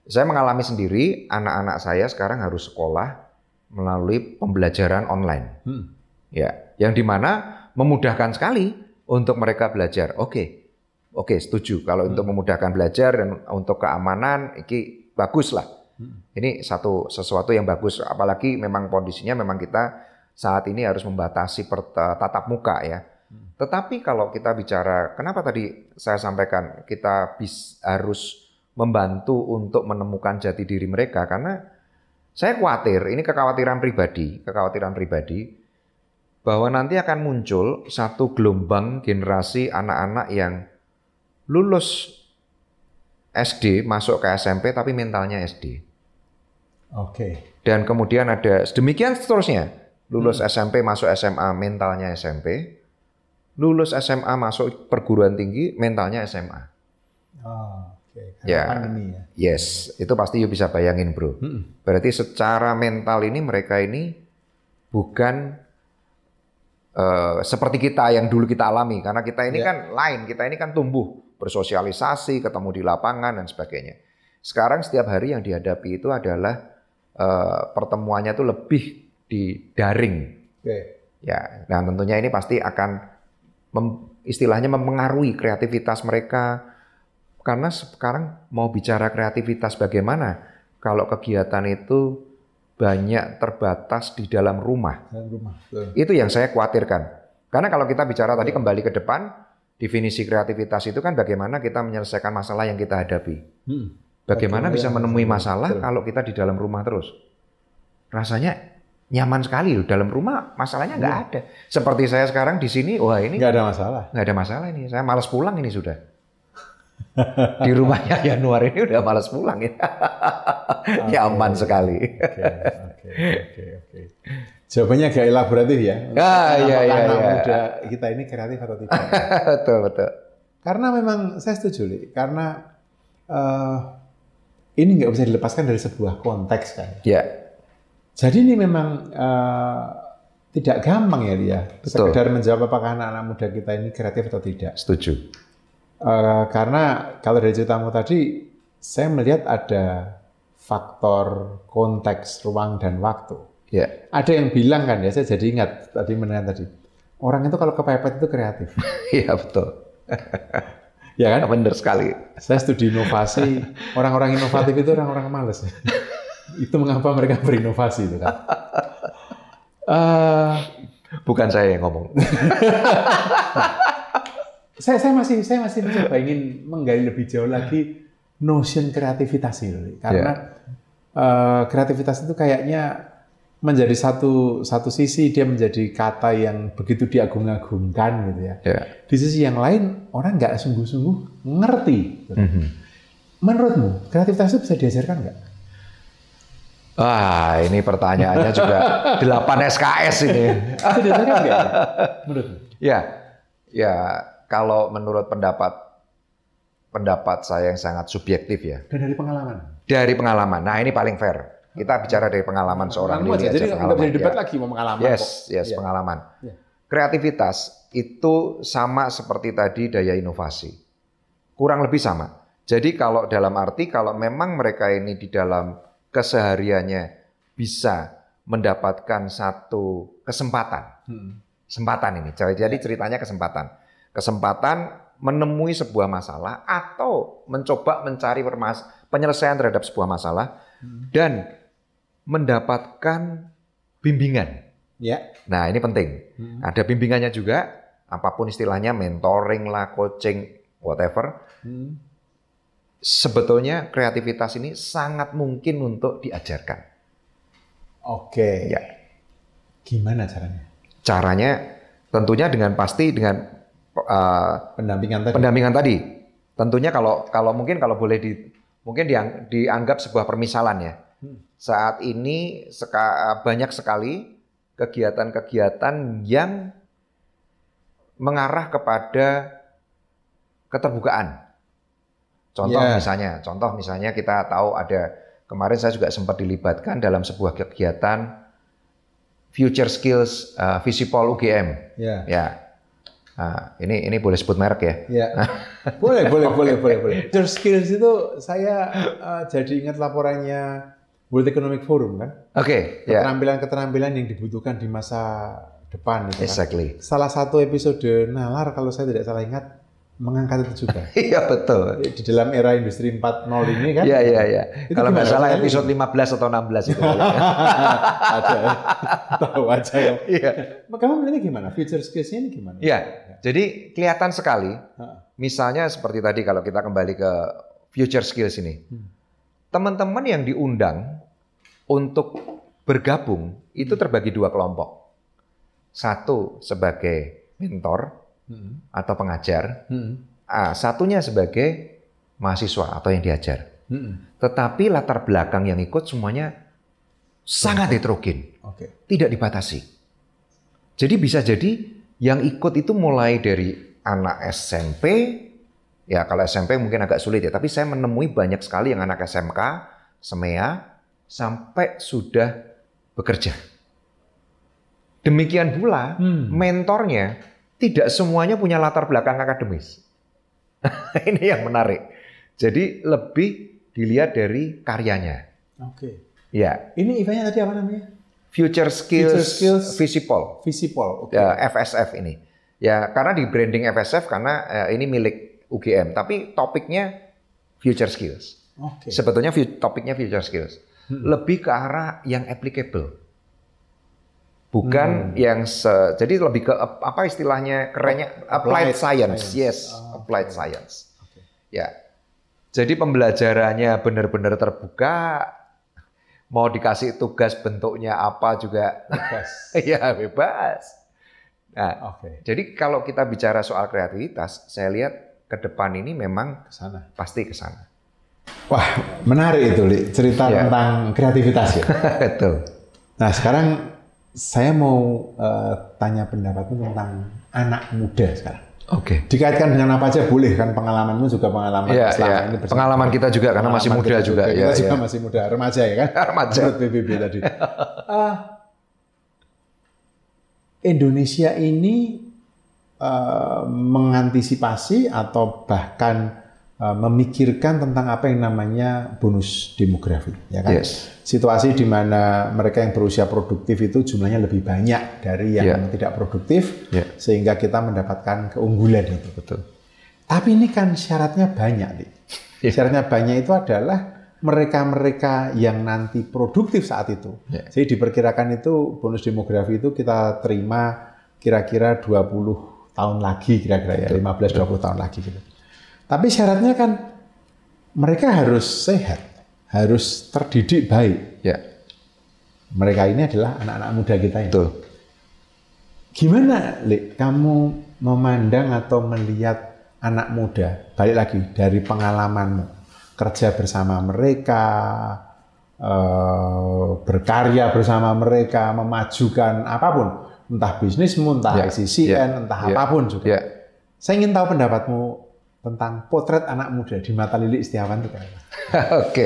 Saya mengalami sendiri, anak-anak saya sekarang harus sekolah melalui pembelajaran online. Hmm. Ya, yang di mana memudahkan sekali untuk mereka belajar. Oke, oke, setuju. Kalau hmm. untuk memudahkan belajar dan untuk keamanan, ini bagus lah. Hmm. Ini satu sesuatu yang bagus. Apalagi memang kondisinya memang kita saat ini harus membatasi tatap muka ya. Tetapi kalau kita bicara, kenapa tadi saya sampaikan kita bis, harus membantu untuk menemukan jati diri mereka karena saya khawatir, ini kekhawatiran pribadi, kekhawatiran pribadi bahwa nanti akan muncul satu gelombang generasi anak-anak yang lulus SD masuk ke SMP tapi mentalnya SD. Oke. Dan kemudian ada demikian seterusnya. Lulus hmm. SMP masuk SMA mentalnya SMP lulus SMA masuk perguruan tinggi, mentalnya SMA. Oh, okay. Ya. pandemi ya. Yes, itu pasti you bisa bayangin, Bro. Hmm. Berarti secara mental ini mereka ini bukan uh, seperti kita yang dulu kita alami karena kita ini yeah. kan lain, kita ini kan tumbuh, bersosialisasi, ketemu di lapangan dan sebagainya. Sekarang setiap hari yang dihadapi itu adalah uh, pertemuannya itu lebih di daring. Okay. Ya, nah tentunya ini pasti akan mem, istilahnya mempengaruhi kreativitas mereka. Karena sekarang mau bicara kreativitas bagaimana kalau kegiatan itu banyak terbatas di dalam rumah. Dalam rumah. Itu yang saya khawatirkan. Karena kalau kita bicara tadi kembali ke depan, definisi kreativitas itu kan bagaimana kita menyelesaikan masalah yang kita hadapi. Hmm. Bagaimana bisa menemui masalah kalau kita di dalam rumah terus? Rasanya nyaman sekali loh dalam rumah masalahnya nggak ya. ada seperti saya sekarang di sini wah ini nggak ada masalah nggak ada masalah ini saya malas pulang ini sudah di rumahnya Januari ini udah malas pulang ya <laughs> okay. nyaman sekali oke oke oke jawabannya agak elaboratif ya ah, iya, iya, anak iya. muda kita ini kreatif atau tidak <laughs> betul betul karena memang saya setuju li karena uh, ini nggak bisa dilepaskan dari sebuah konteks kan ya jadi ini memang uh, tidak gampang ya dia. Betul. Sekedar menjawab apakah anak-anak muda kita ini kreatif atau tidak. Setuju. Uh, karena kalau dari ceritamu tadi, saya melihat ada faktor konteks ruang dan waktu. Ya. Ada yang bilang kan ya, saya jadi ingat tadi mendengar tadi. Orang itu kalau kepepet itu kreatif. <laughs> Iya betul. <laughs> ya kan? Benar sekali. Saya studi inovasi, orang-orang inovatif itu orang-orang malas <laughs> itu mengapa mereka berinovasi itu kan. Uh, Bukan saya yang ngomong. Saya saya masih saya masih mencoba ingin menggali lebih jauh lagi notion kreativitas itu karena yeah. Ya. uh, kreativitas itu kayaknya menjadi satu satu sisi dia menjadi kata yang begitu diagung-agungkan gitu ya. Yeah. Di sisi yang lain orang nggak sungguh-sungguh ngerti. Gitu. Mm -hmm. Menurutmu kreativitas itu bisa diajarkan nggak? Wah, ini pertanyaannya juga <laughs> 8 SKS ini. Menurut Ya, ya kalau menurut pendapat pendapat saya yang sangat subjektif ya. Dan dari pengalaman. Dari pengalaman. Nah, ini paling fair. Kita bicara dari pengalaman seorang diri aja. Jadi nggak bisa debat ya. lagi mau pengalaman. Yes, kok. yes, ya. pengalaman. Ya. Kreativitas itu sama seperti tadi daya inovasi. Kurang lebih sama. Jadi kalau dalam arti kalau memang mereka ini di dalam kesehariannya bisa mendapatkan satu kesempatan. Hmm. Kesempatan ini. Jadi ya. ceritanya kesempatan. Kesempatan menemui sebuah masalah atau mencoba mencari penyelesaian terhadap sebuah masalah hmm. dan mendapatkan bimbingan. Ya. Nah, ini penting. Hmm. Ada bimbingannya juga, apa pun istilahnya, mentoring lah, coaching, whatever. Hmm. Sebetulnya kreativitas ini sangat mungkin untuk diajarkan. Oke. Ya. Gimana caranya? Caranya tentunya dengan pasti dengan uh, Pendampingan tadi. pendampingan tadi. Tentunya kalau kalau mungkin kalau boleh di mungkin diang- dianggap sebuah permisalan ya. Hmm. Saat ini seka- banyak sekali kegiatan-kegiatan yang mengarah kepada keterbukaan. Contoh Ya. misalnya, contoh misalnya kita tahu ada kemarin saya juga sempat dilibatkan dalam sebuah kegiatan Future Skills uh, Visipol UGM. Ya. Ya. Nah, ini ini boleh sebut merek ya. Ya. <laughs> boleh, boleh, boleh, boleh, boleh. Future skills itu saya uh, jadi ingat laporannya World Economic Forum kan. Oke, ya. Keterampilan-keterampilan yang dibutuhkan di masa depan itu kan. Exactly. Salah satu episode nalar kalau saya tidak salah ingat mengangkat itu juga. <laughs> Iya betul. di dalam era industri 4.0 ini kan. Iya iya iya. Kalau nggak salah episode 15 atau 16 itu. <laughs> Ada. Tahu aja ya. Iya. Kamu melihatnya gimana? Future skills ini gimana? Iya. Jadi kelihatan sekali. Misalnya seperti tadi kalau kita kembali ke future skills ini. Hmm. Teman-teman yang diundang untuk bergabung itu terbagi dua kelompok. Satu sebagai mentor Hmm. atau pengajar, Hmm. ah, satunya sebagai mahasiswa atau yang diajar. Hmm. Tetapi latar belakang yang ikut semuanya sangat heterogen, tidak dibatasi. Jadi bisa jadi yang ikut itu mulai dari anak SMP, ya kalau SMP mungkin agak sulit ya, tapi saya menemui banyak sekali yang anak SMK, SEMEA, sampai sudah bekerja. Demikian pula Hmm. mentornya tidak semuanya punya latar belakang akademis. <laughs> Ini yang menarik. Jadi lebih dilihat dari karyanya. Oke. Ya, Ini eventnya tadi apa namanya? Future Skills, Future Skills. Visipol, Visipol. Oke. ya, FSF ini. Ya, karena di branding FSF karena eh, ini milik UGM, tapi topiknya Future Skills. Oke. Sebetulnya topiknya Future Skills. Hmm. Lebih ke arah yang applicable. Bukan Hmm. yang se, jadi lebih ke ap- apa istilahnya kerennya applied, Applied science. science. Yes, Oh, applied science. Oke. Ya. Jadi pembelajarannya benar-benar terbuka. Mau dikasih tugas bentuknya apa juga Bebas. <laughs> ya bebas. Nah, Oke. jadi kalau kita bicara soal kreativitas, saya lihat ke depan ini memang Ke sana. pasti ke sana. Wah, menarik itu, Li. Cerita Ya. tentang kreativitas ya. <laughs> Betul. Nah, sekarang saya mau eh, tanya pendapatmu tentang anak muda sekarang. Oke. Dikaitkan dengan apa aja boleh kan pengalamanmu juga pengalaman Iya, selama iya. ini bersama- Pengalaman kita juga karena masih muda kita juga, Kita iya, juga iya. masih muda, remaja ya kan? <laughs> Remaja. Menurut PBB tadi. Ah, Indonesia ini eh, mengantisipasi atau bahkan memikirkan tentang apa yang namanya bonus demografi, ya kan? Yes. Situasi di mana mereka yang berusia produktif itu jumlahnya lebih banyak dari yang Ya. tidak produktif, Ya. sehingga kita mendapatkan keunggulan itu. Betul. Tapi ini kan syaratnya banyak, Dik. Iya. Syaratnya banyak itu adalah mereka-mereka yang nanti produktif saat itu. Ya. Jadi diperkirakan itu bonus demografi itu kita terima kira-kira 20 tahun lagi kira-kira ya, 15-20 tahun lagi gitu. Tapi syaratnya kan mereka harus sehat, harus terdidik baik. Ya, Mereka ini adalah anak-anak muda kita ini. betul. Gimana, Lik, kamu memandang atau melihat anak muda, balik lagi dari pengalamanmu, kerja bersama mereka, eh, berkarya bersama mereka, memajukan apa pun, entah bisnismu, entah Ya, ICCN, ya, entah ya, apa pun juga. Ya, Saya ingin tahu pendapatmu tentang potret anak muda di mata Lili Setiawan itu kayak? <laughs> Oke,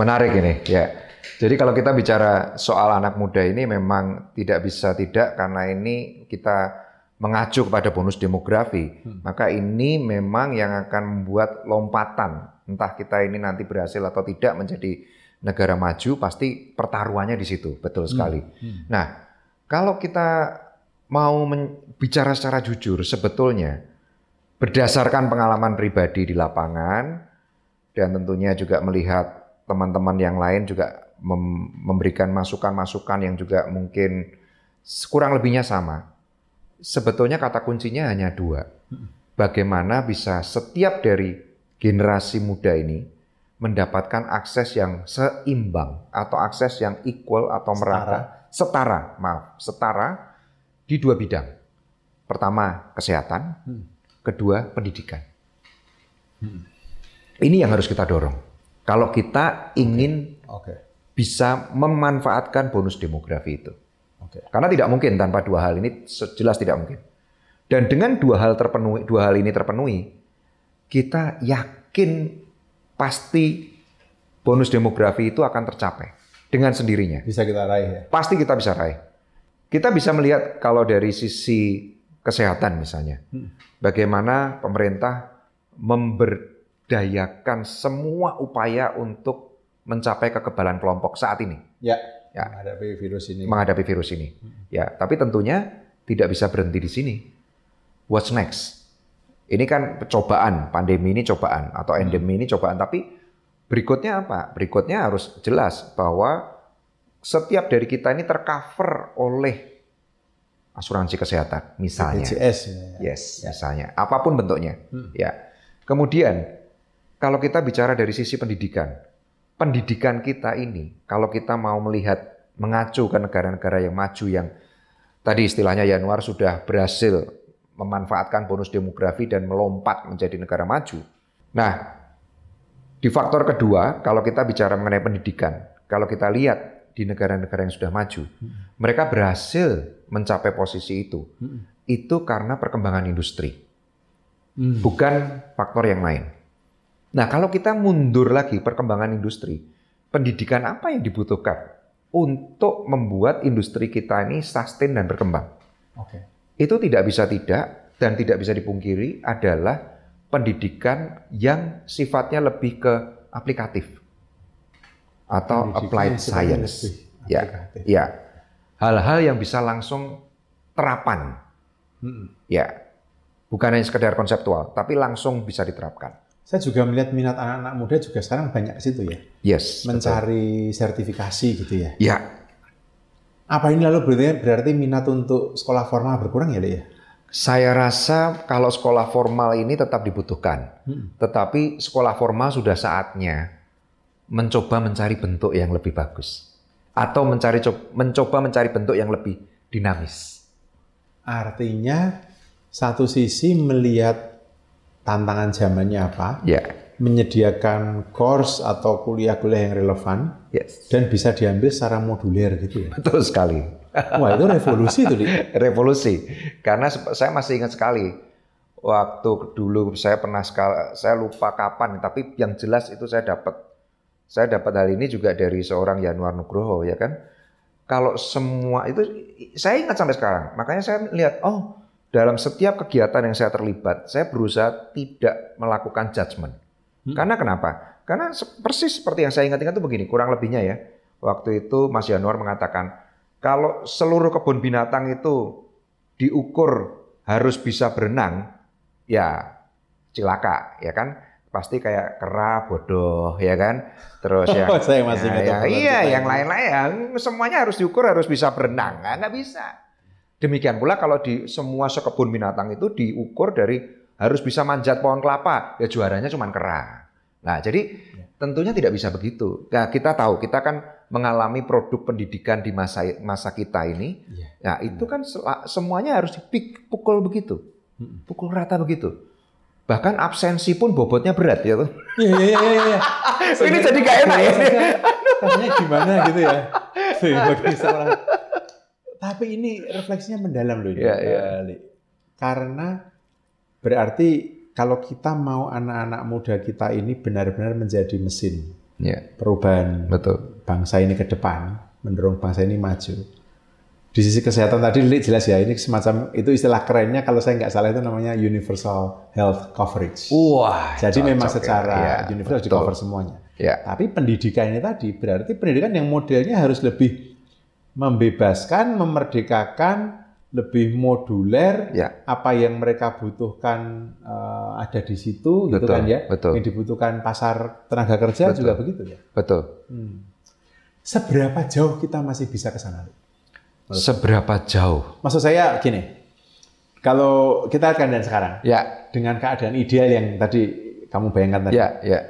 menarik ini. Ya, jadi kalau kita bicara soal anak muda ini memang tidak bisa tidak karena ini kita mengacu kepada bonus demografi, maka ini memang yang akan membuat lompatan. Entah kita ini nanti berhasil atau tidak menjadi negara maju, pasti pertaruhannya di situ, betul sekali. Nah, kalau kita mau bicara secara jujur, sebetulnya berdasarkan pengalaman pribadi di lapangan dan tentunya juga melihat teman-teman yang lain juga mem- memberikan masukan-masukan yang juga mungkin kurang lebihnya sama. Sebetulnya kata kuncinya hanya dua. Bagaimana bisa setiap dari generasi muda ini mendapatkan akses yang seimbang atau akses yang equal atau merata, setara, maaf, setara di dua bidang. Pertama, kesehatan, kedua, pendidikan. Ini yang harus kita dorong. Kalau kita ingin Oke. bisa memanfaatkan bonus demografi itu. Oke. Karena tidak mungkin tanpa dua hal ini jelas tidak mungkin. Dan dengan dua hal terpenuhi, dua hal ini terpenuhi, kita yakin pasti bonus demografi itu akan tercapai dengan sendirinya. Bisa kita raih ya. Pasti kita bisa raih. Kita bisa melihat kalau dari sisi kesehatan misalnya, bagaimana pemerintah memberdayakan semua upaya untuk mencapai kekebalan kelompok saat ini Ya. Ya. Menghadapi virus ini. menghadapi virus ini. Ya, tapi tentunya tidak bisa berhenti di sini. What's next? Ini kan cobaan, pandemi ini cobaan atau endemi ini cobaan, tapi berikutnya apa? Berikutnya harus jelas bahwa setiap dari kita ini tercover oleh asuransi kesehatan, misalnya. BPJS. ya. Yes, misalnya. Apa pun bentuknya. Ya. Kemudian kalau kita bicara dari sisi pendidikan, pendidikan kita ini kalau kita mau melihat mengacu ke negara-negara yang maju yang tadi istilahnya Januar sudah berhasil memanfaatkan bonus demografi dan melompat menjadi negara maju. Nah, di faktor kedua, kalau kita bicara mengenai pendidikan, kalau kita lihat di negara-negara yang sudah maju, mereka berhasil mencapai posisi itu. Itu karena perkembangan industri Hmm. bukan faktor yang lain. Nah, kalau kita mundur lagi perkembangan industri, pendidikan apa yang dibutuhkan untuk membuat industri kita ini sustain dan berkembang? Oke. Itu tidak bisa tidak dan tidak bisa dipungkiri adalah pendidikan yang sifatnya lebih ke aplikatif atau Pendidikan applied science. Ya, aplikatif. ya. Hal-hal yang bisa langsung terapan. Hmm. Ya, bukan hanya sekedar konseptual, tapi langsung bisa diterapkan. Saya juga melihat minat anak-anak muda juga sekarang banyak ke situ ya. Yes. betul. Mencari sertifikasi gitu ya. Ya, Apa ini lalu berarti, berarti minat untuk sekolah formal berkurang ya, ya? saya rasa kalau sekolah formal ini tetap dibutuhkan, Hmm. tetapi sekolah formal sudah saatnya mencoba mencari bentuk yang lebih bagus, atau mencari mencoba mencari bentuk yang lebih dinamis. Artinya satu sisi melihat tantangan zamannya apa, Ya, menyediakan course atau kuliah-kuliah yang relevan yes, dan bisa diambil secara moduler gitu ya. betul sekali. Wah itu revolusi Dik. <laughs> revolusi. Karena saya masih ingat sekali waktu dulu saya pernah sekali, saya lupa kapan, tapi yang jelas itu saya dapat saya dapat hal ini juga dari seorang Yanuar Nugroho ya kan. Kalau semua itu saya ingat sampai sekarang. Makanya saya lihat oh dalam setiap kegiatan yang saya terlibat, saya berusaha tidak melakukan judgement. Karena kenapa? Karena persis seperti yang saya ingat-ingat itu begini, kurang lebihnya ya. Waktu itu Mas Yanuar mengatakan, kalau seluruh kebun binatang itu diukur harus bisa berenang, ya cilaka, ya kan? Pasti kayak kera, bodoh, ya kan? Terus ya, <laughs> Oh, saya masih ya, ya, iya, yang lain-lain ya, semuanya harus diukur harus bisa berenang, Nah, nggak bisa. Demikian pula kalau di semua sekebun binatang itu diukur dari harus bisa manjat pohon kelapa, ya juaranya cuma kera. Nah, jadi tentunya tidak bisa begitu. Nah, kita tahu, kita kan mengalami produk pendidikan di masa masa kita ini. Iya. Nah, itu kan semuanya harus dipukul begitu. Pukul rata begitu. Bahkan absensi pun bobotnya berat ya. tuh. Iya, iya, iya, iya, iya. <laughs> Ini jadi gak enak ya. Rasanya gimana gitu ya. Tapi ini refleksinya mendalam loh ini. Iya, iya. Karena berarti kalau kita mau anak-anak muda kita ini benar-benar menjadi mesin Ya, perubahan betul. bangsa ini ke depan, mendorong bangsa ini maju. Di sisi kesehatan tadi Li, jelas ya, ini semacam itu istilah kerennya kalau saya nggak salah itu namanya universal health coverage. Wah. Jadi memang cocok ya. secara Iya, universal di cover semuanya. Ya, Tapi pendidikan ini tadi berarti pendidikan yang modelnya harus lebih membebaskan, memerdekakan, lebih moduler. ya, Apa yang mereka butuhkan eh, ada di situ, gitu Betul, kan ya. betul. Yang dibutuhkan pasar tenaga kerja Betul. juga begitu ya. betul. Hmm. Seberapa jauh kita masih bisa ke sana? Seberapa jauh? Maksud saya gini, kalau kita keadaan sekarang, Ya, dengan keadaan ideal yang tadi kamu bayangkan tadi, ya, ya.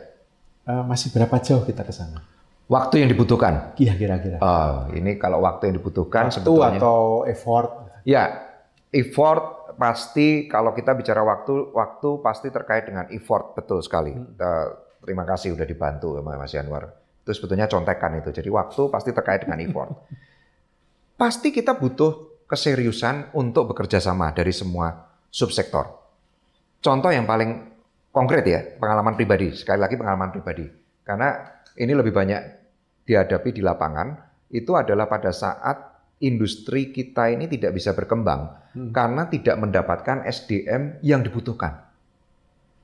eh, masih berapa jauh kita ke sana? Waktu yang dibutuhkan. Iya kira-kira. Oh, ini kalau waktu yang dibutuhkan Waktu sebetulnya. atau effort? Ya, effort pasti kalau kita bicara waktu, waktu pasti terkait dengan effort betul sekali. Eh, terima kasih udah dibantu sama Mas Yanwar. Itu sebetulnya contekan itu. Jadi waktu pasti terkait dengan effort. <laughs> pasti kita butuh keseriusan untuk bekerja sama dari semua subsektor. Contoh yang paling konkret ya, pengalaman pribadi. Sekali lagi pengalaman pribadi. Karena ini lebih banyak dihadapi di lapangan, itu adalah pada saat industri kita ini tidak bisa berkembang Hmm. karena tidak mendapatkan SDM yang dibutuhkan.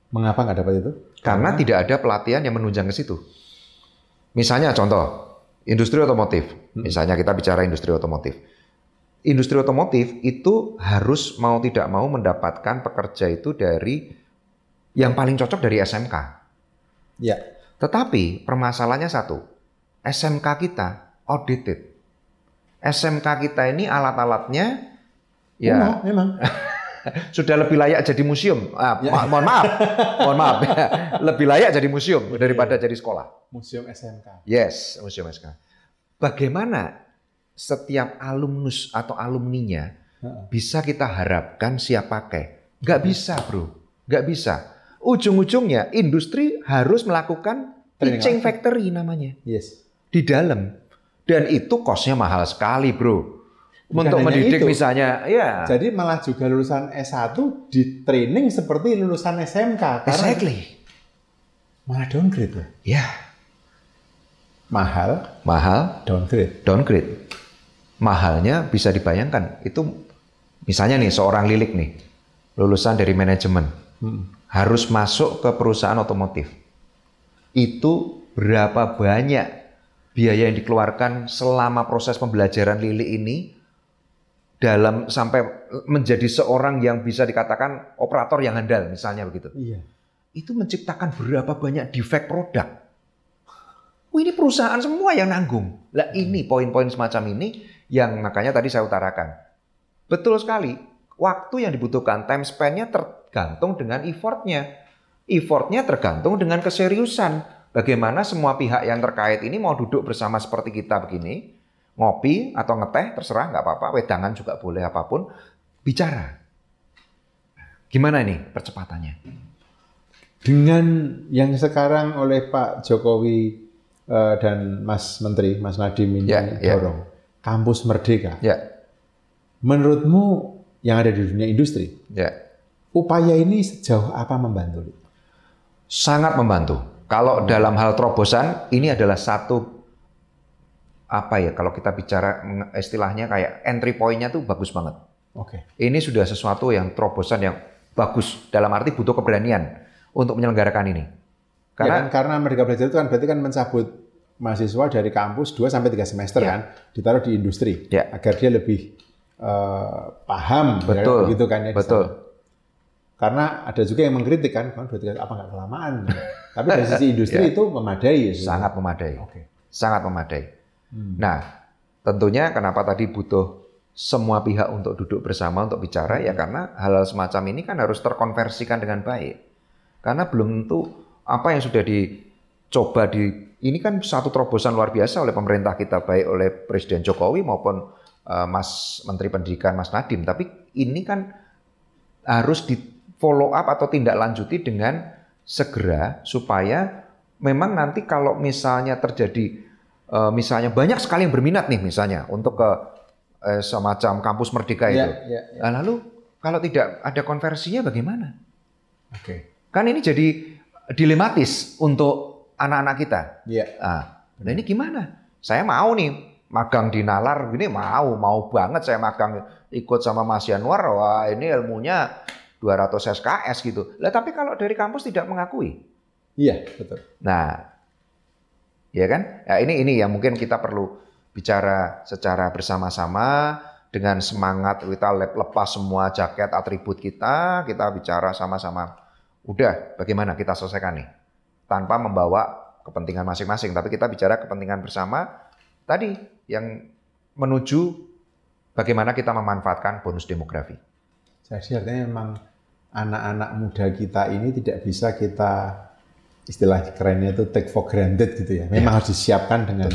Mengapa nggak dapat itu? Karena tidak ada pelatihan yang menunjang ke situ. Misalnya contoh, industri otomotif. Misalnya kita bicara industri otomotif. Industri otomotif itu harus mau tidak mau mendapatkan pekerja itu dari yang paling cocok dari SMK. Ya. Tetapi permasalahannya satu, SMK kita outdated. SMK kita ini alat-alatnya ya memang. <laughs> sudah lebih layak jadi museum. Ah, Ya. ma- mohon maaf, mohon maaf, <laughs> lebih layak jadi museum daripada jadi sekolah. Museum SMK. Yes, museum SK. Bagaimana setiap alumnus atau alumninya bisa kita harapkan siap pakai? Gak bisa, bro. Gak bisa. Ujung-ujungnya industri harus melakukan teaching factory namanya Yes. di dalam. Dan itu kosnya mahal sekali, bro. Bukan Untuk mendidik itu. misalnya, ya. Jadi malah juga lulusan S1 di training seperti lulusan SMK. Karena Exactly. malah downgrade loh. Ya, Mahal, mahal, downgrade. downgrade. Mahalnya bisa dibayangkan. Itu misalnya nih seorang lilik nih, lulusan dari manajemen, Hmm. harus masuk ke perusahaan otomotif. Itu berapa banyak biaya yang dikeluarkan selama proses pembelajaran lilik ini dalam sampai menjadi seorang yang bisa dikatakan operator yang handal misalnya begitu. Iya. Itu menciptakan berapa banyak defect produk. Oh, ini perusahaan semua yang nanggung. Lah ini poin-poin semacam ini yang makanya tadi saya utarakan. Betul sekali. Waktu yang dibutuhkan time span-nya tergantung dengan effortnya. Effortnya tergantung dengan keseriusan. Bagaimana semua pihak yang terkait ini mau duduk bersama seperti kita begini, ngopi atau ngeteh, terserah nggak apa-apa, wedangan juga boleh apa pun, bicara. Gimana ini percepatannya? Dengan yang sekarang oleh Pak Jokowi eh, dan Mas Menteri, Mas Nadiem ini Ya, ya. dorong, kampus merdeka. Ya, Menurutmu yang ada di dunia industri, ya. upaya ini sejauh apa membantu? sangat membantu. Kalau dalam hal terobosan ini adalah satu apa ya kalau kita bicara istilahnya kayak entry point-nya tuh bagus banget. Oke. Ini sudah sesuatu yang terobosan yang bagus dalam arti butuh keberanian untuk menyelenggarakan ini. Karena Karena karena Merdeka Belajar itu kan berarti kan mencabut mahasiswa dari kampus 2 sampai 3 semester Ya. kan, ditaruh di industri Ya. agar dia lebih eh, paham ya, betul, begitu kan ya. betul. sana. Karena ada juga yang mengkritik kan, kan berarti apa nggak kelamaan. Tapi dari sisi industri <laughs> Ya. itu memadai. ya, Sangat memadai. Oke. Sangat memadai. Hmm. Nah, tentunya kenapa tadi butuh semua pihak untuk duduk bersama untuk bicara ya karena hal-hal semacam ini kan harus terkonversikan dengan baik. Karena belum tentu apa yang sudah dicoba di ini kan satu terobosan luar biasa oleh pemerintah kita baik oleh Presiden Jokowi maupun eh, Mas Menteri Pendidikan Mas Nadiem. Tapi ini kan harus di follow up atau tindak lanjuti dengan segera supaya memang nanti kalau misalnya terjadi eh, misalnya banyak sekali yang berminat nih misalnya untuk ke eh, semacam kampus merdeka Ya, itu. ya, ya. Nah, lalu kalau tidak ada konversinya bagaimana? Oke. Kan ini jadi dilematis untuk anak-anak kita. Iya. Nah, nah ini gimana? Saya mau nih magang di Nalar, ini mau, mau banget saya magang ikut sama Mas Yanwar, wah ini ilmunya 200 SKS gitu. Lah tapi kalau dari kampus tidak mengakui. Iya, betul. Nah, ya kan? Ya, ini ini yang mungkin kita perlu bicara secara bersama-sama dengan semangat kita lep- lepas semua jaket atribut kita, kita bicara sama-sama. Udah, bagaimana kita selesaikan nih? Tanpa membawa kepentingan masing-masing, tapi kita bicara kepentingan bersama tadi yang menuju bagaimana kita memanfaatkan bonus demografi. Jadi artinya memang anak-anak muda kita ini tidak bisa kita istilah kerennya itu take for granted gitu ya. Memang ya. harus disiapkan dengan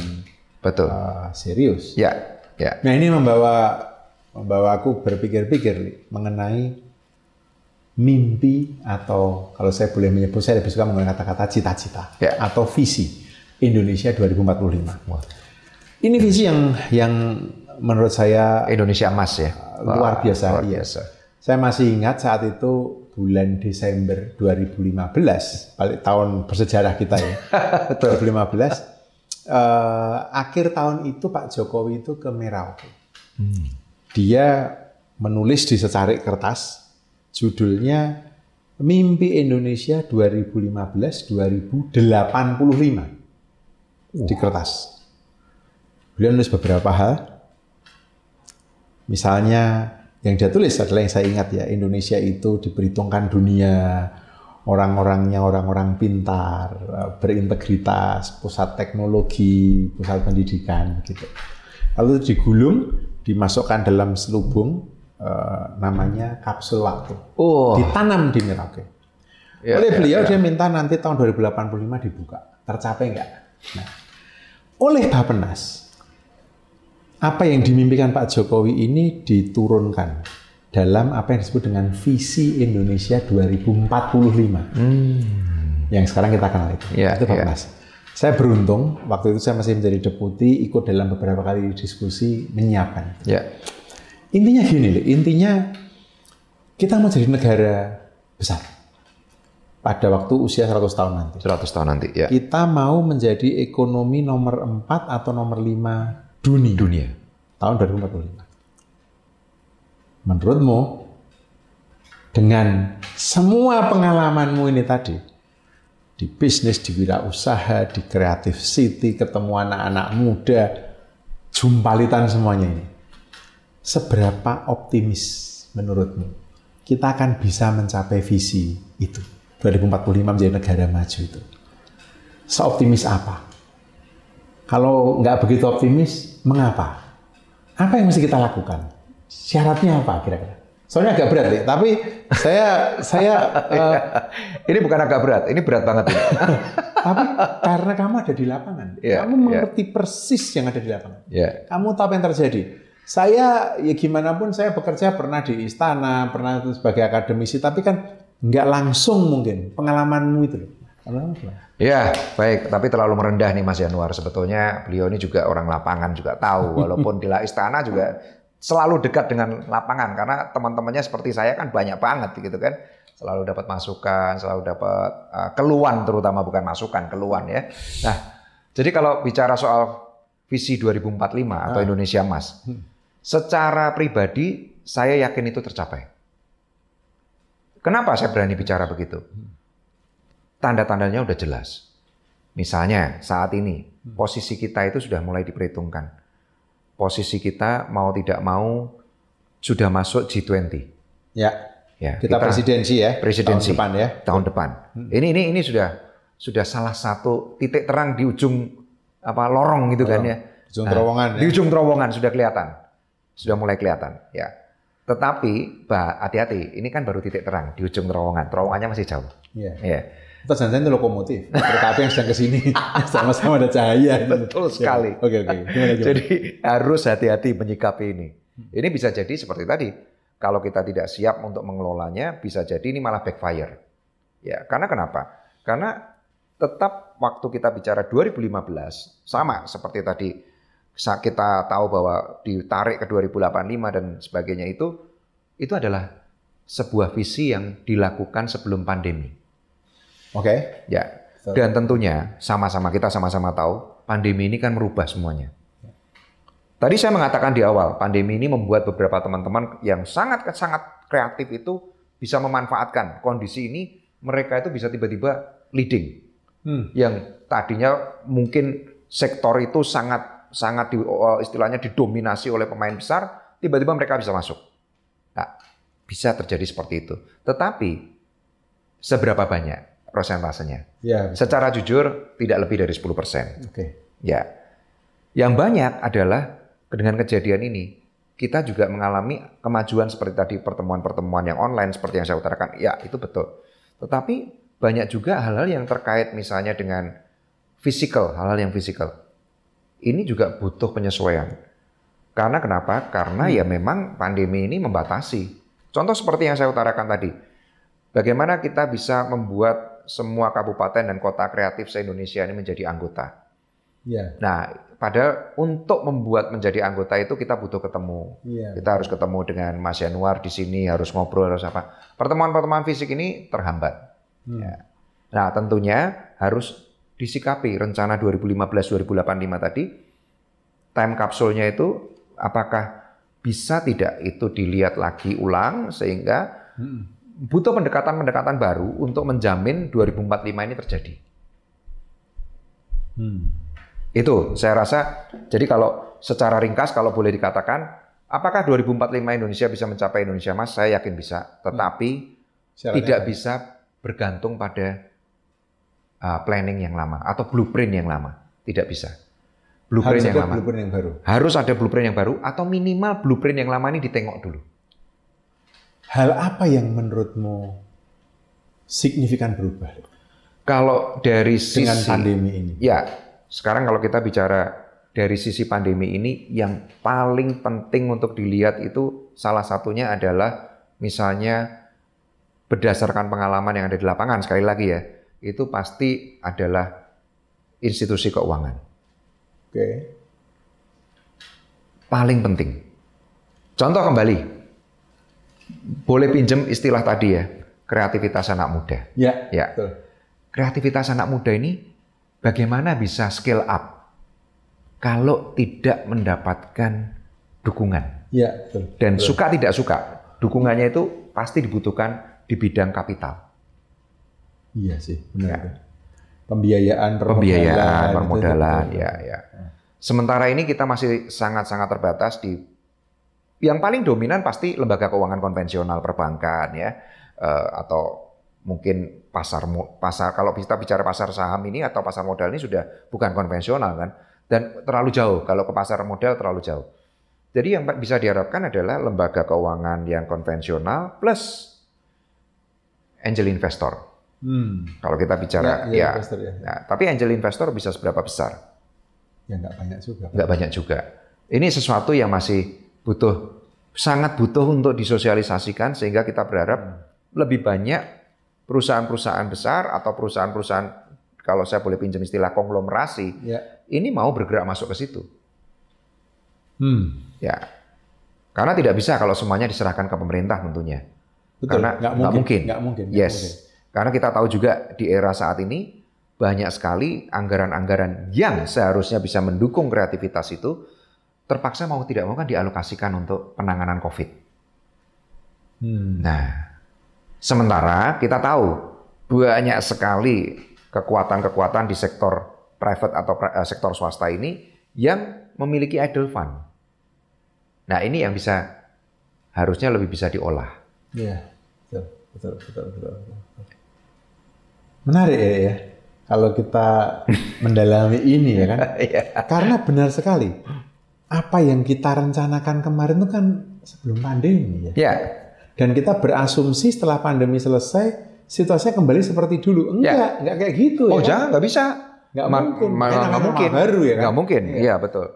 betul uh, serius. Ya, ya. Nah ini membawa membawa aku berpikir-pikir mengenai mimpi atau kalau saya boleh menyebut saya lebih suka menggunakan kata-kata cita-cita ya. atau visi Indonesia 2045. Ini visi yang yang menurut saya Indonesia emas ya. Luar biasa. Luar iya. biasa. Saya masih ingat saat itu bulan Desember 2015, balik tahun bersejarah kita ya. <laughs> 2015. Uh, akhir tahun itu Pak Jokowi itu ke Merauke. Hmm. Dia menulis di secarik kertas Judulnya Mimpi Indonesia 2015-2085 di kertas. Beliau nulis beberapa hal. Misalnya yang dia tulis adalah yang saya ingat ya, Indonesia itu diperhitungkan dunia orang-orangnya orang-orang pintar, berintegritas, pusat teknologi, pusat pendidikan gitu. Lalu digulung, dimasukkan dalam selubung, uh, namanya kapsul waktu. Oh. Ditanam di Merauke. Ya, oleh ya, beliau ya, ya. dia minta nanti tahun 2085 dibuka. Tercapai enggak? Nah, oleh Bapenas, apa yang dimimpikan Pak Jokowi ini diturunkan dalam apa yang disebut dengan visi Indonesia 2045. Hmm. Yang sekarang kita kenal itu. Ya, itu. Ya. Saya beruntung waktu itu saya masih menjadi deputi ikut dalam beberapa kali diskusi menyiapkan. Ya. Intinya gini loh, intinya kita mau jadi negara besar. Pada waktu usia 100 tahun nanti. 100 tahun nanti, ya. Kita mau menjadi ekonomi nomor 4 atau nomor 5 dunia. Dunia. Tahun 2045. Menurutmu, dengan semua pengalamanmu ini tadi, di bisnis, di wirausaha, di kreatif city, ketemu anak-anak muda, jumpalitan semuanya ini seberapa optimis menurutmu kita akan bisa mencapai visi itu 2045 menjadi negara maju itu seoptimis apa kalau nggak begitu optimis mengapa apa yang mesti kita lakukan syaratnya apa kira-kira soalnya agak berat ya tapi saya saya uh, <laughs> ini bukan agak berat ini berat banget ini <laughs> tapi karena kamu ada di lapangan yeah, kamu mengerti yeah. persis yang ada di lapangan yeah. kamu tahu apa yang terjadi saya ya gimana pun saya bekerja pernah di istana, pernah sebagai akademisi, tapi kan nggak langsung mungkin pengalamanmu itu loh. Ya, baik. Tapi terlalu merendah nih Mas Januar. Sebetulnya beliau ini juga orang lapangan juga tahu. <laughs> Walaupun di istana juga selalu dekat dengan lapangan. Karena teman-temannya seperti saya kan banyak banget gitu kan. Selalu dapat masukan, selalu dapat uh, keluhan terutama bukan masukan, keluhan ya. Nah, jadi kalau bicara soal visi 2045 atau ah. Indonesia Mas. Hmm Secara pribadi, saya yakin itu tercapai. Kenapa saya berani bicara begitu? Tanda-tandanya udah jelas. Misalnya saat ini, posisi kita itu sudah mulai diperhitungkan. Posisi kita mau tidak mau sudah masuk G20. Ya. Ya, kita, kita presidensi ya. Presidensi tahun depan ya. Tahun depan. Hmm. Ini ini ini sudah sudah salah satu titik terang di ujung apa lorong gitu kan ya. Di ujung terowongan. Nah, ya. Di ujung terowongan sudah kelihatan sudah mulai kelihatan ya. Tetapi hati-hati, ini kan baru titik terang di ujung terowongan. Terowongannya masih jauh. Iya. Yeah. Jangan itu lokomotif. Kereta api yang sedang ke sini <laughs> sama-sama ada cahaya. Betul sekali. Oke oke. Jadi harus hati-hati menyikapi ini. Ini bisa jadi seperti tadi. Kalau kita tidak siap untuk mengelolanya, bisa jadi ini malah backfire. Ya, karena kenapa? Karena tetap waktu kita bicara 2015 sama seperti tadi kita tahu bahwa ditarik ke 2085 dan sebagainya itu itu adalah sebuah visi yang dilakukan sebelum pandemi. Oke. Okay. Ya. Dan tentunya sama-sama kita sama-sama tahu pandemi ini kan merubah semuanya. Tadi saya mengatakan di awal, pandemi ini membuat beberapa teman-teman yang sangat sangat kreatif itu bisa memanfaatkan kondisi ini, mereka itu bisa tiba-tiba leading. Hmm. Yang tadinya mungkin sektor itu sangat sangat di, istilahnya didominasi oleh pemain besar, tiba-tiba mereka bisa masuk. Nah, bisa terjadi seperti itu. Tetapi seberapa banyak prosentasenya? Ya, Secara jujur tidak lebih dari 10 persen. Oke. Okay. Ya. Yang banyak adalah dengan kejadian ini kita juga mengalami kemajuan seperti tadi pertemuan-pertemuan yang online seperti yang saya utarakan. Ya, itu betul. Tetapi banyak juga hal-hal yang terkait misalnya dengan fisikal, hal-hal yang fisikal. Ini juga butuh penyesuaian. Karena kenapa? Karena ya memang pandemi ini membatasi. Contoh seperti yang saya utarakan tadi. Bagaimana kita bisa membuat semua kabupaten dan kota kreatif se-Indonesia ini menjadi anggota. Ya. Nah, padahal untuk membuat menjadi anggota itu kita butuh ketemu. Ya. Kita harus ketemu dengan Mas Yanuar di sini, harus ngobrol, harus apa. Pertemuan-pertemuan fisik ini terhambat. Hmm. Ya. Nah, tentunya harus disikapi rencana 2015-2085 tadi, time kapsulnya itu apakah bisa tidak itu dilihat lagi ulang sehingga Hmm. Butuh pendekatan-pendekatan baru untuk menjamin 2045 ini terjadi. Hmm. Itu saya rasa jadi kalau secara ringkas kalau boleh dikatakan apakah 2045 Indonesia bisa mencapai Indonesia Mas? Saya yakin bisa, tetapi Syaratnya tidak bisa bergantung pada uh, planning yang lama atau blueprint yang lama. Tidak bisa. Blueprint Harus yang ada lama. blueprint yang baru. Harus ada blueprint yang baru atau minimal blueprint yang lama ini ditengok dulu. Hal apa yang menurutmu signifikan berubah Kalau dari sisi dengan pandemi ini? Ya, sekarang kalau kita bicara dari sisi pandemi ini, yang paling penting untuk dilihat itu salah satunya adalah misalnya berdasarkan pengalaman yang ada di lapangan, sekali lagi ya, itu pasti adalah institusi keuangan. Oke. Paling penting. Contoh kembali, boleh pinjem istilah tadi ya, kreativitas anak muda. Ya. Ya. Betul. kreativitas anak muda ini bagaimana bisa scale up kalau tidak mendapatkan dukungan Ya. Betul. dan Betul. suka tidak suka dukungannya itu pasti dibutuhkan di bidang kapital Iya sih, benar. Ya. Pembiayaan, permodalan, pembiayaan itu permodalan betul. ya ya sementara ini kita masih sangat-sangat terbatas di yang paling dominan pasti lembaga keuangan konvensional perbankan ya eh, atau mungkin pasar pasar kalau kita bicara pasar saham ini atau pasar modal ini sudah bukan konvensional kan dan terlalu jauh kalau ke pasar modal terlalu jauh. Jadi yang bisa diharapkan adalah lembaga keuangan yang konvensional plus angel investor. Hmm. Kalau kita bicara Ya, ya, ya, investor, ya. Nah, tapi angel investor bisa seberapa besar? Ya nggak banyak juga. Nggak banyak juga. Ini sesuatu yang masih butuh sangat butuh untuk disosialisasikan sehingga kita berharap lebih banyak perusahaan-perusahaan besar atau perusahaan-perusahaan kalau saya boleh pinjam istilah konglomerasi Ya. ini mau bergerak masuk ke situ. Hmm. Ya. Karena tidak bisa kalau semuanya diserahkan ke pemerintah tentunya. Betul. Karena nggak nggak mungkin. mungkin. Nggak mungkin. nggak Yes. mungkin. Karena kita tahu juga di era saat ini banyak sekali anggaran-anggaran yang seharusnya bisa mendukung kreativitas itu terpaksa mau tidak mau kan dialokasikan untuk penanganan COVID. Hmm. Nah, sementara kita tahu banyak sekali kekuatan-kekuatan di sektor private atau eh, sektor swasta ini yang memiliki idle fund. Nah, ini yang bisa harusnya lebih bisa diolah. Iya, betul, betul, betul, betul, betul. Menarik ya, ya. Kalau kita <laughs> mendalami ini ya kan. Iya. Karena benar sekali. Apa yang kita rencanakan kemarin itu kan sebelum pandemi ya. Ya, Dan kita berasumsi setelah pandemi selesai situasinya kembali seperti dulu. Enggak, enggak kayak gitu Ya. oh ya. jangan nggak bisa. Nggak Ma- mungkin. ma- Kan nggak namanya mungkin. baru ya kan? Nggak mungkin. Iya. Iya betul.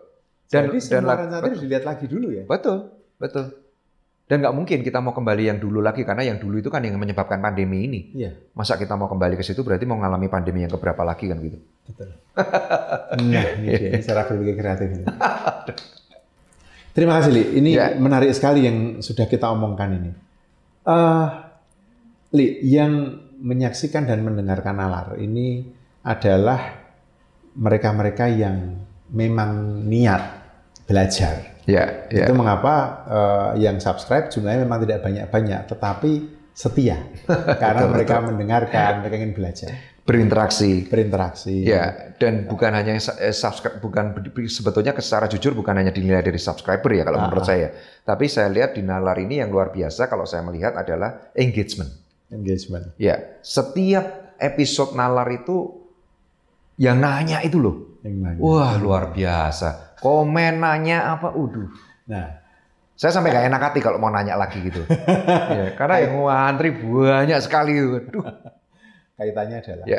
Dan Jadi dan semua rencana itu dilihat lagi dulu ya. betul betul. Dan nggak mungkin kita mau kembali yang dulu lagi karena yang dulu itu kan yang menyebabkan pandemi ini. Iya, Masa kita mau kembali ke situ berarti mau mengalami pandemi yang keberapa lagi kan gitu. betul. <laughs> nah, ini dia, ini cara berpikir kreatif ini. Terima kasih, Li. Ini Ya. menarik sekali yang sudah kita omongkan ini. Eh, Li, yang menyaksikan dan mendengarkan nalar ini adalah mereka-mereka yang memang niat belajar. Ya, ya. Itu mengapa eh, yang subscribe jumlahnya memang tidak banyak-banyak, tetapi setia <laughs> karena mereka mendengarkan, mereka ingin belajar, Berinteraksi. berinteraksi. Ya, dan bukan hanya eh, subscribe, bukan sebetulnya secara jujur bukan hanya dinilai dari subscriber ya kalau Ah, menurut saya. Tapi saya lihat di nalar ini yang luar biasa kalau saya melihat adalah engagement. Engagement. Ya, setiap episode nalar itu yang nanya itu loh. Yang nanya. Wah, luar biasa. Komen nanya apa? Uduh. Nah, Saya sampai gak enak hati kalau mau nanya lagi gitu. ya, karena yang ngantri banyak sekali. Waduh. kaitannya adalah Ya,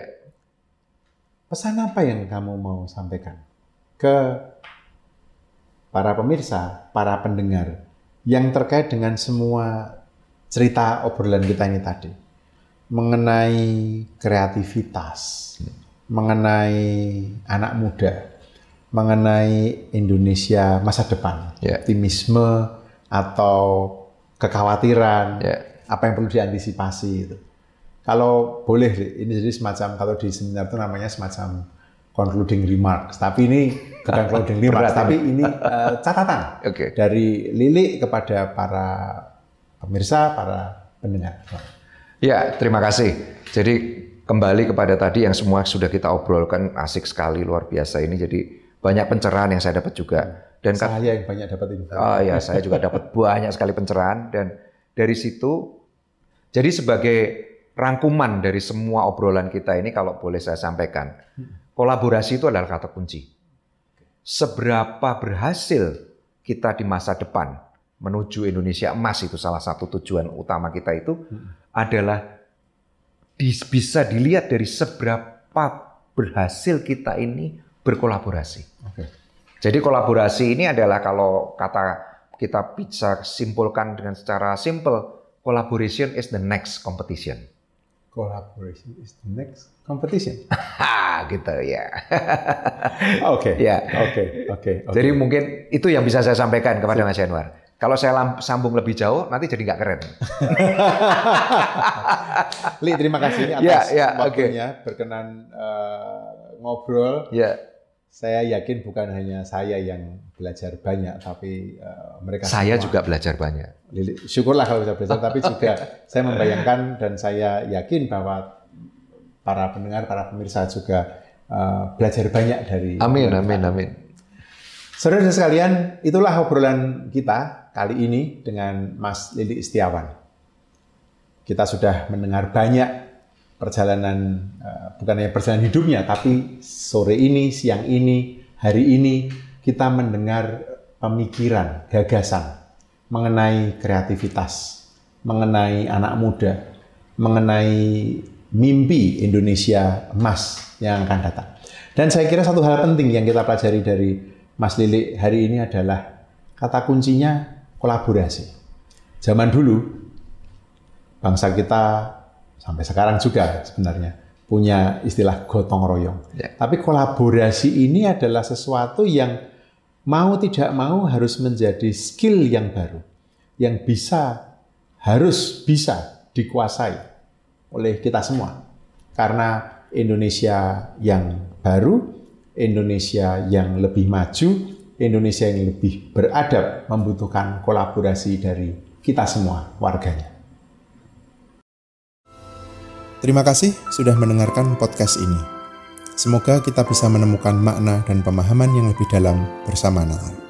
pesan apa yang kamu mau sampaikan ke para pemirsa, para pendengar yang terkait dengan semua cerita obrolan kita ini tadi mengenai kreativitas, mengenai anak muda, mengenai Indonesia masa depan, Ya. optimisme atau kekhawatiran, ya. apa yang perlu diantisipasi itu. Kalau boleh, ini jadi semacam kalau di seminar itu namanya semacam concluding remarks. Tapi ini bukan <laughs> concluding remarks, tapi ini eh, catatan Oke. dari Lili kepada para pemirsa, para pendengar. Ya, terima kasih. Jadi kembali kepada tadi yang semua sudah kita obrolkan asik sekali luar biasa ini. Jadi banyak pencerahan yang saya dapat juga. Dan Saya yang banyak dapat info. Oh ya, saya juga dapat <laughs> banyak sekali pencerahan dan dari situ jadi sebagai rangkuman dari semua obrolan kita ini kalau boleh saya sampaikan, kolaborasi itu adalah kata kunci. Seberapa berhasil kita di masa depan menuju Indonesia emas itu salah satu tujuan utama kita itu adalah dis- bisa dilihat dari seberapa berhasil kita ini berkolaborasi. Oke. Jadi kolaborasi ini adalah kalau kata kita bisa simpulkan dengan secara simple, collaboration is the next competition. Collaboration is the next competition. <laughs> Ha, gitu ya. Oke. Ya. Oke. Oke. oke. Jadi mungkin itu yang bisa saya sampaikan kepada Mas Januar. Kalau saya sambung lebih jauh, nanti jadi nggak keren. <laughs> Li, terima kasih Ya, atas ya, oke. waktunya berkenan eh, ngobrol. Ya, Saya yakin bukan hanya saya yang belajar banyak, tapi eh, mereka saya semua. juga belajar banyak. Lili, syukurlah kalau bisa belajar, tapi juga <laughs> saya membayangkan dan saya yakin bahwa para pendengar, para pemirsa juga eh, belajar banyak dari. Amin, amin, amin. Saudara sekalian, itulah obrolan kita kali ini dengan Mas Lili Istiawan. Kita sudah mendengar banyak perjalanan, eh, bukan hanya perjalanan hidupnya, tapi sore ini, siang ini, hari ini, kita mendengar pemikiran, gagasan mengenai kreativitas, mengenai anak muda, mengenai mimpi Indonesia emas yang akan datang. Dan saya kira satu hal penting yang kita pelajari dari Mas Lili hari ini adalah kata kuncinya kolaborasi. Zaman dulu bangsa kita sampai sekarang juga sebenarnya punya istilah gotong royong. Ya. Tapi kolaborasi ini adalah sesuatu yang mau tidak mau harus menjadi skill yang baru yang bisa harus bisa dikuasai oleh kita semua. Karena Indonesia yang baru, Indonesia yang lebih maju, Indonesia yang lebih beradab membutuhkan kolaborasi dari kita semua warganya. Terima kasih sudah mendengarkan podcast ini. Semoga kita bisa menemukan makna dan pemahaman yang lebih dalam bersama Natal.